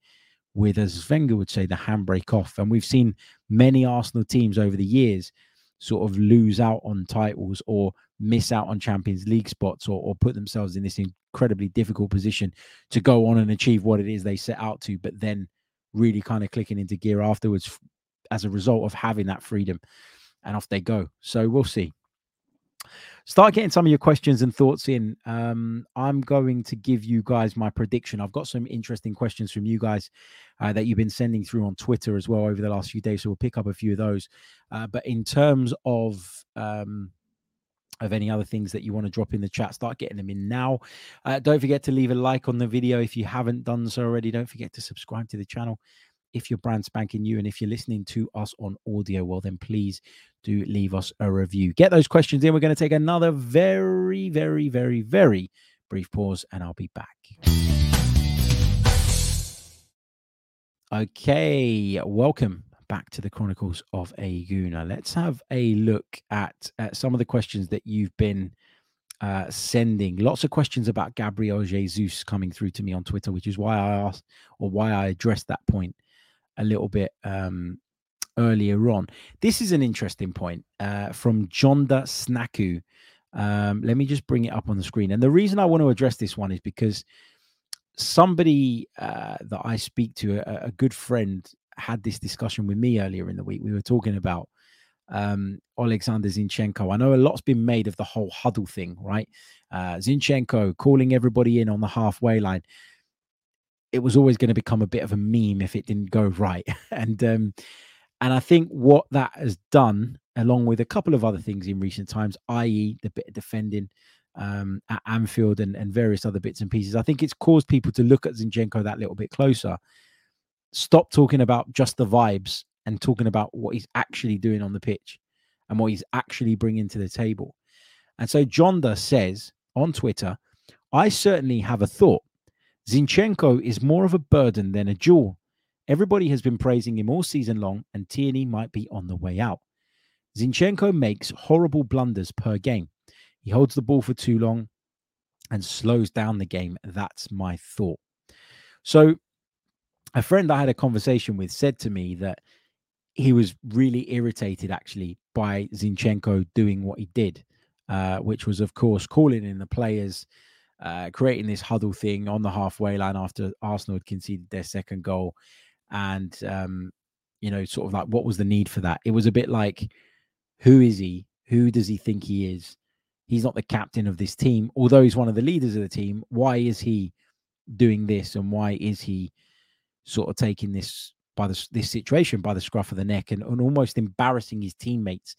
with, as Wenger would say, the handbrake off. And we've seen many Arsenal teams over the years sort of lose out on titles or miss out on Champions League spots or, or put themselves in this incredibly difficult position to go on and achieve what it is they set out to, but then really kind of clicking into gear afterwards as a result of having that freedom. And off they go. So we'll see start getting some of your questions and thoughts in. Um, I'm going to give you guys my prediction. I've got some interesting questions from you guys uh, that you've been sending through on Twitter as well over the last few days. So we'll pick up a few of those. Uh, but in terms of um, of any other things that you want to drop in the chat, start getting them in now. Uh, don't forget to leave a like on the video if you haven't done so already. Don't forget to subscribe to the channel if you're brand spanking new and if you're listening to us on audio, well, then please do leave us a review. Get those questions in. We're going to take another very, very, very, very brief pause and I'll be back. Okay, welcome back to the Chronicles of a Gooner. Let's have a look at, at some of the questions that you've been uh, sending. Lots of questions about Gabriel Jesus coming through to me on Twitter, which is why I asked or why I addressed that point a little bit um, earlier on. This is an interesting point uh, from Jonda Snaku. Um, let me just bring it up on the screen. And the reason I want to address this one is because somebody uh, that I speak to, a, a, good friend, had this discussion with me earlier in the week. We were talking about um, Alexander Zinchenko. I know a lot's been made of the whole huddle thing, right? Uh, Zinchenko calling everybody in on the halfway line it was always going to become a bit of a meme if it didn't go right. and um, and I think what that has done, along with a couple of other things in recent times, i.e., the bit of defending um, at Anfield and, and various other bits and pieces, I think it's caused people to look at Zinchenko that little bit closer. Stop talking about just the vibes and talking about what he's actually doing on the pitch and what he's actually bringing to the table. And so Jonda says on Twitter, I certainly have a thought Zinchenko is more of a burden than a jewel. Everybody has been praising him all season long, and Tierney might be on the way out. Zinchenko makes horrible blunders per game. He holds the ball for too long and slows down the game. That's my thought. So, a friend I had a conversation with said to me that he was really irritated actually by Zinchenko doing what he did, uh, which was, of course, calling in the players uh, creating this huddle thing on the halfway line after Arsenal had conceded their second goal. And, um, you know, sort of like, what was the need for that? It was a bit like, who is he? Who does he think he is? He's not the captain of this team, although he's one of the leaders of the team. Why is he doing this? And why is he sort of taking this by the, this situation by the scruff of the neck and, and almost embarrassing his teammates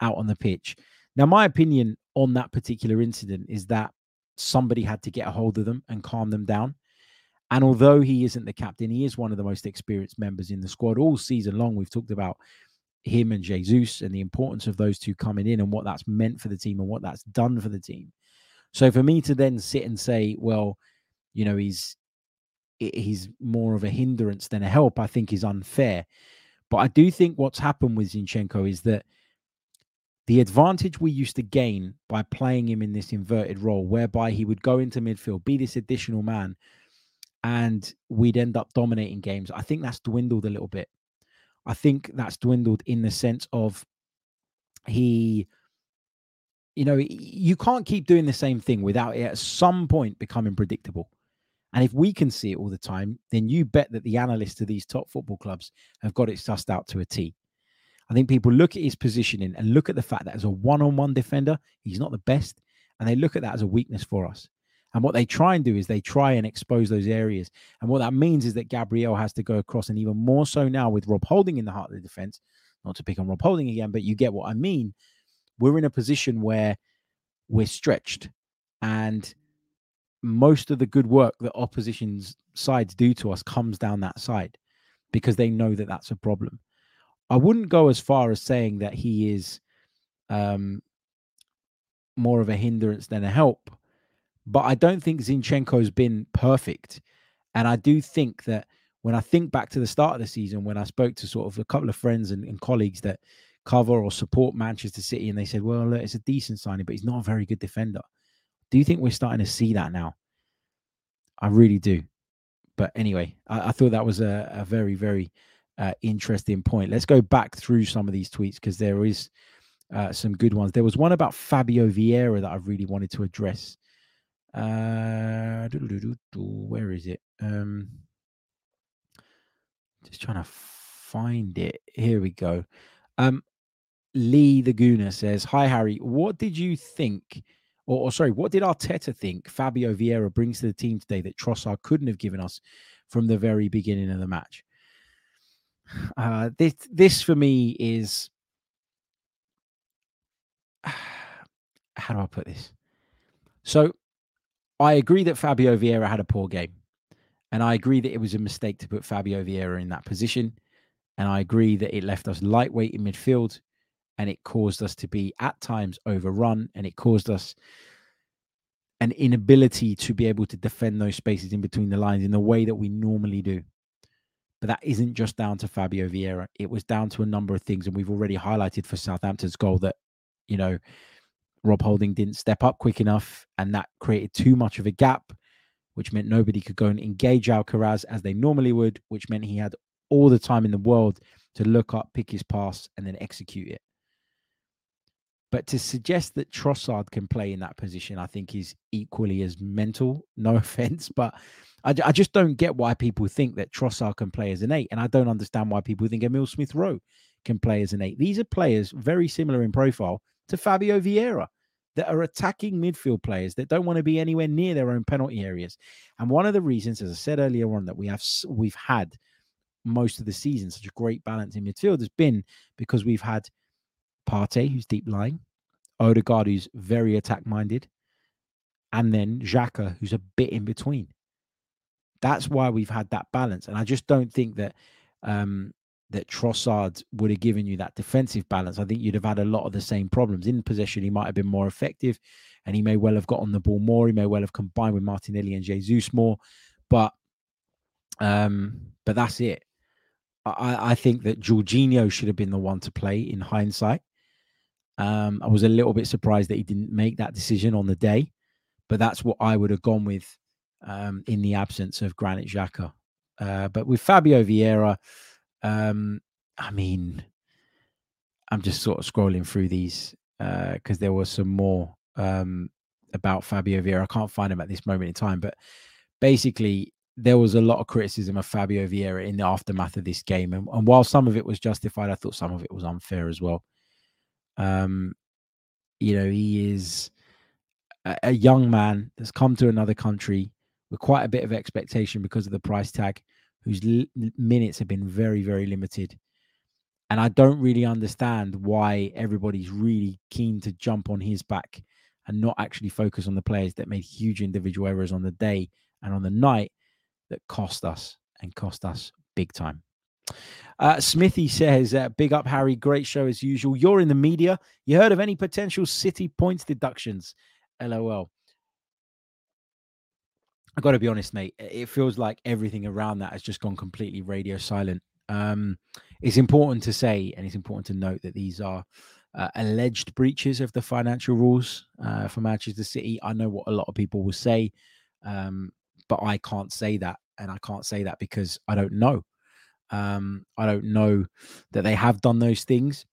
out on the pitch? Now, my opinion on that particular incident is that somebody had to get a hold of them and calm them down. And although he isn't the captain, he is one of the most experienced members in the squad all season long. We've talked about him and Jesus and the importance of those two coming in and what that's meant for the team and what that's done for the team. So for me to then sit and say, well, you know, he's he's more of a hindrance than a help, I think is unfair. But I do think what's happened with Zinchenko is that the advantage we used to gain by playing him in this inverted role, whereby he would go into midfield, be this additional man, and we'd end up dominating games, I think that's dwindled a little bit. I think that's dwindled in the sense of he, you know, you can't keep doing the same thing without it at some point becoming predictable. And if we can see it all the time, then you bet that the analysts of these top football clubs have got it sussed out to a T. I think people look at his positioning and look at the fact that as a one on one defender, he's not the best. And they look at that as a weakness for us. And what they try and do is they try and expose those areas. And what that means is that Gabriel has to go across, and even more so now with Rob Holding in the heart of the defense. Not to pick on Rob Holding again, but you get what I mean. We're in a position where we're stretched. And most of the good work that opposition's sides do to us comes down that side because they know that that's a problem. I wouldn't go as far as saying that he is um, more of a hindrance than a help, but I don't think Zinchenko's been perfect. And I do think that when I think back to the start of the season, when I spoke to sort of a couple of friends and, and colleagues that cover or support Manchester City, and they said, well, look, it's a decent signing, but he's not a very good defender. Do you think we're starting to see that now? I really do. but anyway, I, I, thought that was a, a very, very uh, interesting point. Let's go back through some of these tweets because there is uh, some good ones. There was one about Fabio Vieira that I really wanted to address. Uh, where is it? Um, just trying to find it. Here we go. Um, Lee the Gooner says, "Hi Harry, what did you think?" Or, or, sorry, what did Arteta think Fabio Vieira brings to the team today that Trossard couldn't have given us from the very beginning of the match? Uh, this, this for me is how do I put this? So I agree that Fabio Vieira had a poor game. And I agree that it was a mistake to put Fabio Vieira in that position. And I agree that it left us lightweight in midfield and it caused us to be at times overrun and it caused us an inability to be able to defend those spaces in between the lines in the way that we normally do. But that isn't just down to Fabio Vieira. It was down to a number of things. And we've already highlighted for Southampton's goal that, you know, Rob Holding didn't step up quick enough, and that created too much of a gap, which meant nobody could go and engage Alcaraz as they normally would, which meant he had all the time in the world to look up, pick his pass, and then execute it. But to suggest that Trossard can play in that position, I think is equally as mental. No offense, but I, I just don't get why people think that Trossard can play as an eight. And I don't understand why people think Emil Smith Rowe can play as an eight. These are players very similar in profile to Fabio Vieira that are attacking midfield players that don't want to be anywhere near their own penalty areas. And one of the reasons, as I said earlier on, that we have we've had most of the season such a great balance in midfield has been because we've had Partey, who's deep lying, Odegaard, who's very attack minded, and then Xhaka, who's a bit in between. That's why we've had that balance. And I just don't think that um, that Trossard would have given you that defensive balance, I think you'd have had a lot of the same problems. In possession, he might have been more effective and he may well have got on the ball more. He may well have combined with Martinelli and Jesus more. But um, but that's it. I, I think that Jorginho should have been the one to play in hindsight. Um, I was a little bit surprised that he didn't make that decision on the day, but that's what I would have gone with um, in the absence of Granit Xhaka. Uh, but with Fabio Vieira, um, I mean, I'm just sort of scrolling through these because uh, there was some more um, about Fabio Vieira. I can't find him at this moment in time, but basically, there was a lot of criticism of Fabio Vieira in the aftermath of this game, and, and while some of it was justified, I thought some of it was unfair as well. Um, you know, he is a, a young man that's come to another country with quite a bit of expectation because of the price tag whose l- minutes have been very, very limited. And I don't really understand why everybody's really keen to jump on his back and not actually focus on the players that made huge individual errors on the day and on the night that cost us and cost us big time. Uh, Smithy says, uh, Big up, Harry. Great show as usual. You're in the media. You heard of any potential City points deductions? LOL. I got to be honest, mate. It feels like everything around that has just gone completely radio silent. Um, it's important to say, and it's important to note that these are uh, alleged breaches of the financial rules uh, for Manchester City. I know what a lot of people will say, um, but I can't say that, and I can't say that because I don't know. Um, I don't know that they have done those things,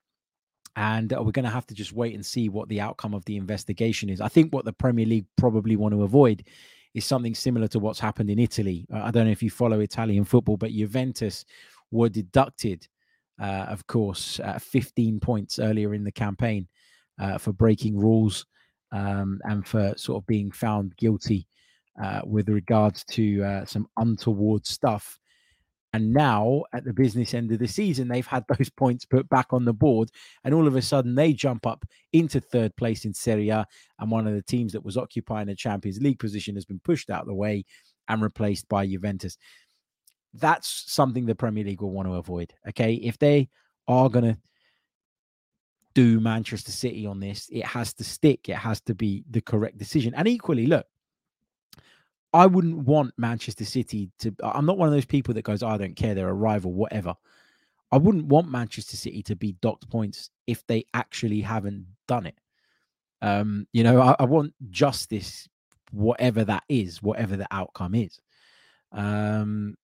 and we're going to have to just wait and see what the outcome of the investigation is. I think what the Premier League probably want to avoid is something similar to what's happened in Italy. I don't know if you follow Italian football, but Juventus were deducted, uh, of course, uh, 15 points earlier in the campaign uh, for breaking rules um, and for sort of being found guilty uh, with regards to uh, some untoward stuff. And now, at the business end of the season, they've had those points put back on the board, and all of a sudden they jump up into third place in Serie A. And one of the teams that was occupying a Champions League position has been pushed out of the way and replaced by Juventus. That's something the Premier League will want to avoid. Okay. If they are going to do Manchester City on this, it has to stick, it has to be the correct decision. And equally, look, I wouldn't want Manchester City to. I'm not one of those people that goes, oh, I don't care, they're a rival, whatever. I wouldn't want Manchester City to be docked points if they actually haven't done it. Um, you know, I, I want justice, whatever that is, whatever the outcome is. Um,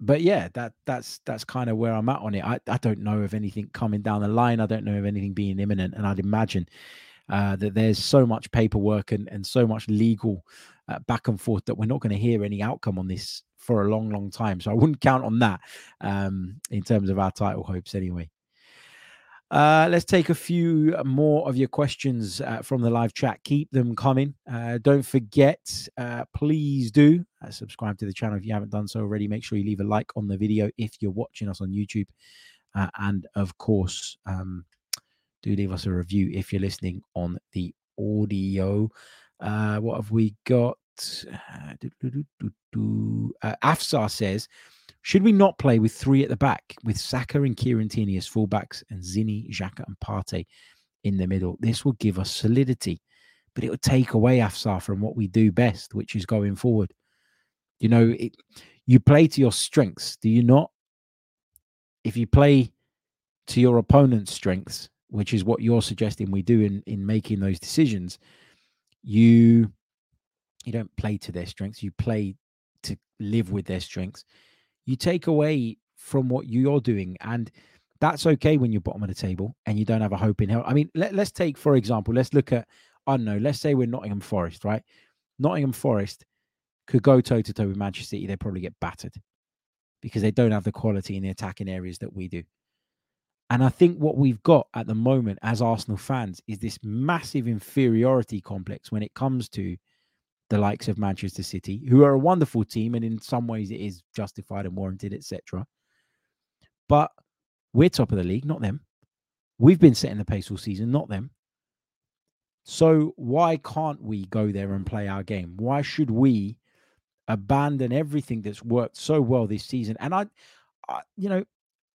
but yeah, that that's that's kind of where I'm at on it. I, I don't know of anything coming down the line. I don't know of anything being imminent, and I'd imagine uh, that there's so much paperwork and and so much legal uh, back and forth that we're not going to hear any outcome on this for a long, long time. So I wouldn't count on that um, in terms of our title hopes, anyway. Uh, let's take a few more of your questions uh, from the live chat. Keep them coming. Uh, don't forget, uh, please do uh, subscribe to the channel if you haven't done so already. Make sure you leave a like on the video if you're watching us on YouTube. Uh, and of course, um, do leave us a review if you're listening on the audio. Uh, what have we got? Uh, uh, Afsar says, should we not play with three at the back with Saka and Kieran Tierney as fullbacks and Zinni, Xhaka, and Partey in the middle? This will give us solidity, but it would take away Afsar from what we do best, which is going forward. You know, it, you play to your strengths, do you not? If you play to your opponent's strengths, which is what you're suggesting we do in, in making those decisions, you you don't play to their strengths, you play to live with their strengths you take away from what you're doing. And that's okay when you're bottom of the table and you don't have a hope in hell. I mean, let, us take, for example, let's look at, I don't know, let's say we're Nottingham Forest, right? Nottingham Forest could go toe to toe with Manchester City. They probably get battered because they don't have the quality in the attacking areas that we do. And I think what we've got at the moment as Arsenal fans is this massive inferiority complex when it comes to the likes of Manchester City, who are a wonderful team, and in some ways it is justified and warranted, etc. But we're top of the league, not them. We've been setting the pace all season, not them. So why can't we go there and play our game? Why should we abandon everything that's worked so well this season? And I, I you know,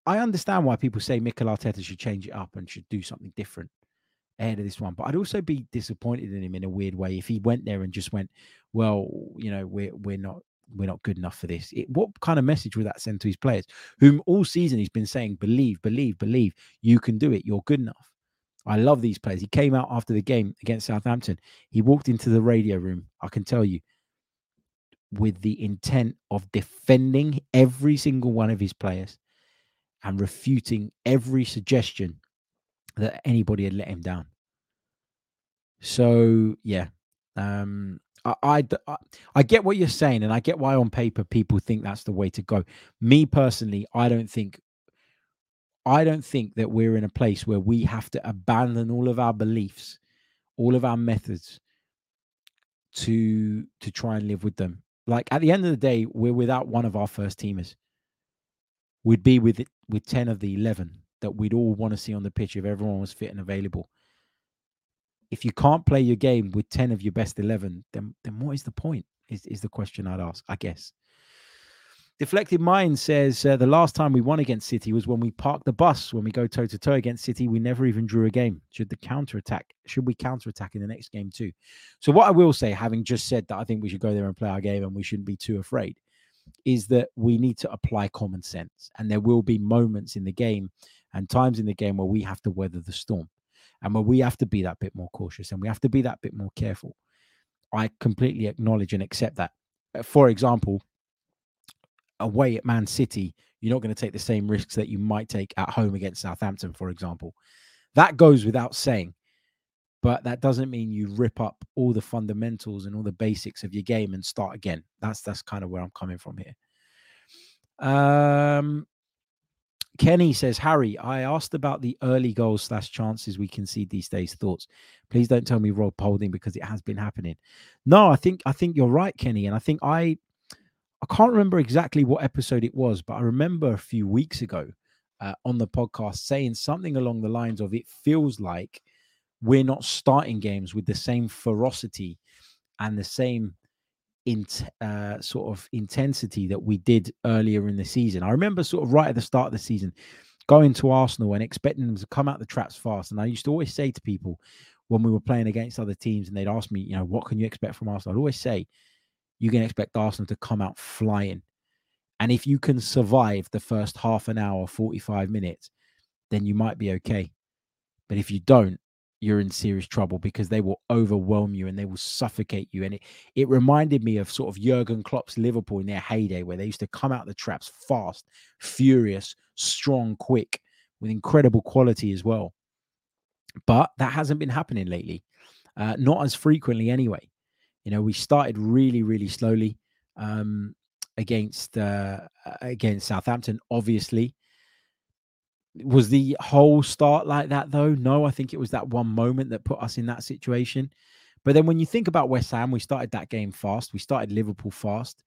I understand why people say Mikel Arteta should change it up and should do something different ahead of this one. But I'd also be disappointed in him in a weird way if he went there and just went, "Well, you know, we're we're not we're not good enough for this." It, what kind of message would that send to his players, whom all season he's been saying, "Believe, believe, believe. You can do it. You're good enough." I love these players. He came out after the game against Southampton. He walked into the radio room. I can tell you. With the intent of defending every single one of his players and refuting every suggestion that anybody had let him down. So yeah, um, I, I, I get what you're saying, and I get why on paper people think that's the way to go. Me personally, I don't think I don't think that we're in a place where we have to abandon all of our beliefs, all of our methods to to try and live with them. Like at the end of the day, we're without one of our first teamers. We'd be with with 10 of the 11 that we'd all want to see on the pitch if everyone was fit and available. If you can't play your game with 10 of your best 11 then then what is the point is, is the question i'd ask i guess. Deflected mind says uh, the last time we won against city was when we parked the bus. When we go toe to toe against city we never even drew a game. Should the counter attack should we counter attack in the next game too? So what i will say having just said that i think we should go there and play our game and we shouldn't be too afraid is that we need to apply common sense and there will be moments in the game and times in the game where we have to weather the storm and where we have to be that bit more cautious and we have to be that bit more careful. I completely acknowledge and accept that. Uh, for example, away at Man City, you're not going to take the same risks that you might take at home against Southampton, for example. That goes without saying. But that doesn't mean you rip up all the fundamentals and all the basics of your game and start again. That's that's kind of where I'm coming from here. Um, Kenny says, Harry, I asked about the early goals slash chances we concede these days. Thoughts? Please don't tell me Rob Holding because it has been happening. No, I think I think you're right, Kenny, and I think I I can't remember exactly what episode it was, but I remember a few weeks ago uh, on the podcast saying something along the lines of, "It feels like we're not starting games with the same ferocity and the same in uh, sort of intensity that we did earlier in the season. I remember sort of right at the start of the season going to Arsenal and expecting them to come out the traps fast. And I used to always say to people when we were playing against other teams and they'd ask me, you know, what can you expect from Arsenal? I'd always say, you can expect Arsenal to come out flying. And if you can survive the first half an hour, 45 minutes, then you might be okay. But if you don't, you're in serious trouble because they will overwhelm you and they will suffocate you. And it, it reminded me of sort of Jurgen Klopp's Liverpool in their heyday, where they used to come out the traps fast, furious, strong, quick, with incredible quality as well. But that hasn't been happening lately, uh, not as frequently anyway. You know, we started really, really slowly um, against uh, against Southampton, obviously was the whole start like that though? No, I think it was that one moment that put us in that situation. But then when you think about West Ham, we started that game fast. We started Liverpool fast.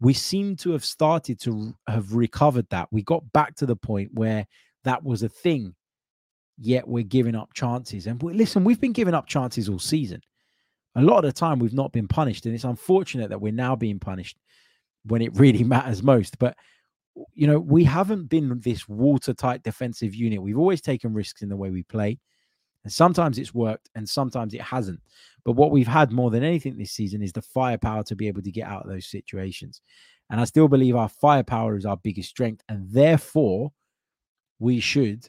We seem to have started to have recovered that. We got back to the point where that was a thing. Yet we're giving up chances. And we, listen, we've been giving up chances all season. A lot of the time we've not been punished. And it's unfortunate that we're now being punished when it really matters most. But you know, we haven't been this watertight defensive unit. We've always taken risks in the way we play. And sometimes it's worked and sometimes it hasn't. But what we've had more than anything this season is the firepower to be able to get out of those situations. And I still believe our firepower is our biggest strength. And therefore, we should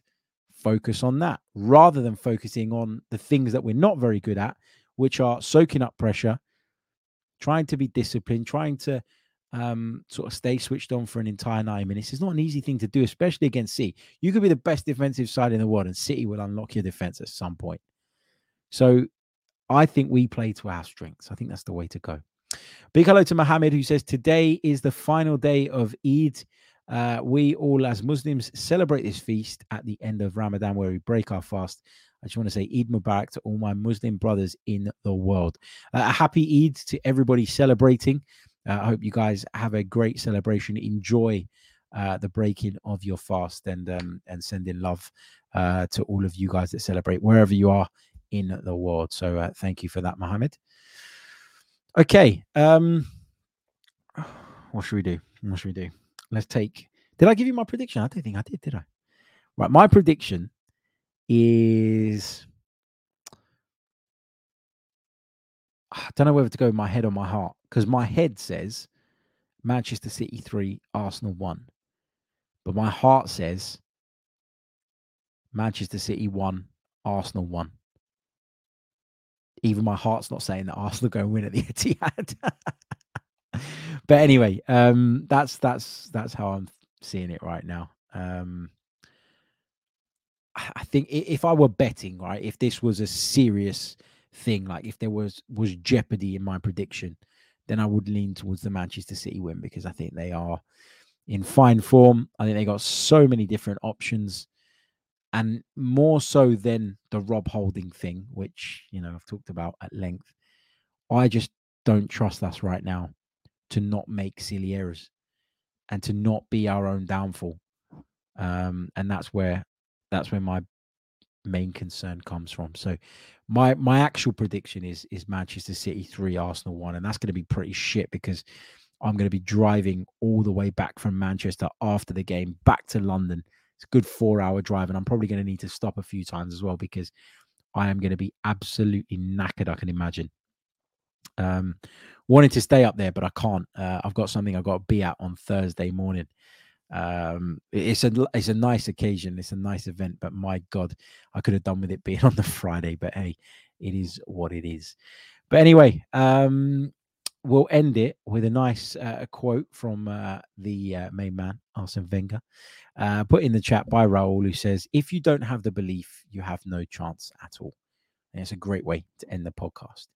focus on that rather than focusing on the things that we're not very good at, which are soaking up pressure, trying to be disciplined, trying to um, sort of stay switched on for an entire 90 minutes. It's not an easy thing to do, especially against City. You could be the best defensive side in the world, and City will unlock your defense at some point. So I think we play to our strengths. I think that's the way to go. Big hello to Mohammed, who says today is the final day of Eid. Uh, we all, as Muslims, celebrate this feast at the end of Ramadan, where we break our fast. I just want to say Eid Mubarak to all my Muslim brothers in the world. Uh, a happy Eid to everybody celebrating. Uh, I hope you guys have a great celebration. Enjoy uh, the breaking of your fast and um, and sending love uh, to all of you guys that celebrate wherever you are in the world. So uh, thank you for that, Mohammed. Okay, um, what should we do? What should we do? Let's take. Did I give you my prediction? I don't think I did. Did I? Right, my prediction is. I don't know whether to go with my head or my heart because my head says Manchester City 3, Arsenal 1. But my heart says Manchester City 1, Arsenal 1. Even my heart's not saying that Arsenal go and win at the Etihad. but anyway, um, that's that's that's how I'm seeing it right now. Um, I think if I were betting, right, if this was a serious thing, like if there was was jeopardy in my prediction, then I would lean towards the Manchester City win because I think they are in fine form. I think they got so many different options, and more so than the Rob Holding thing, which you know I've talked about at length. I just don't trust us right now to not make silly errors and to not be our own downfall. Um, and that's where that's where my main concern comes from. So my my actual prediction is is Manchester City three, Arsenal one, and that's going to be pretty shit because I'm going to be driving all the way back from Manchester after the game back to London. It's a good four hour drive, and I'm probably going to need to stop a few times as well because I am going to be absolutely knackered. I can imagine. Um, wanting to stay up there, but I can't. Uh, I've got something I've got to be at on Thursday morning. Um, it's a it's a nice occasion. It's a nice event, but my God, I could have done with it being on the Friday. But hey, it is what it is. But anyway, um, we'll end it with a nice uh, quote from uh, the uh, main man, Arsene Wenger, uh, put in the chat by Raul, who says, "If you don't have the belief, you have no chance at all." And it's a great way to end the podcast.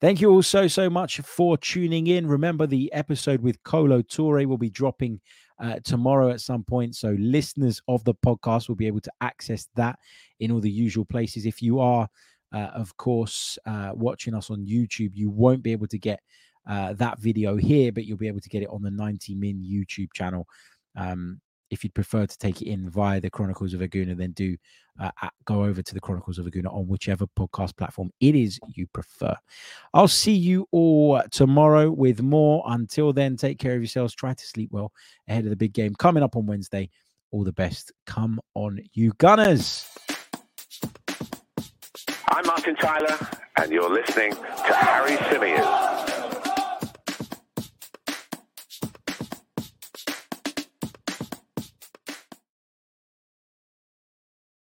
Thank you all so, so much for tuning in. Remember, the episode with Kolo Toure will be dropping uh, tomorrow at some point. So, listeners of the podcast will be able to access that in all the usual places. If you are, uh, of course, uh, watching us on YouTube, you won't be able to get uh, that video here, but you'll be able to get it on the 90 Min YouTube channel. Um, if you'd prefer to take it in via the Chronicles of a Gooner, then do uh, go over to the Chronicles of a Gooner on whichever podcast platform it is you prefer. I'll see you all tomorrow with more. Until then, take care of yourselves. Try to sleep well ahead of the big game coming up on Wednesday. All the best. Come on, you Gunners. I'm Martin Tyler, and you're listening to Harry Symeou.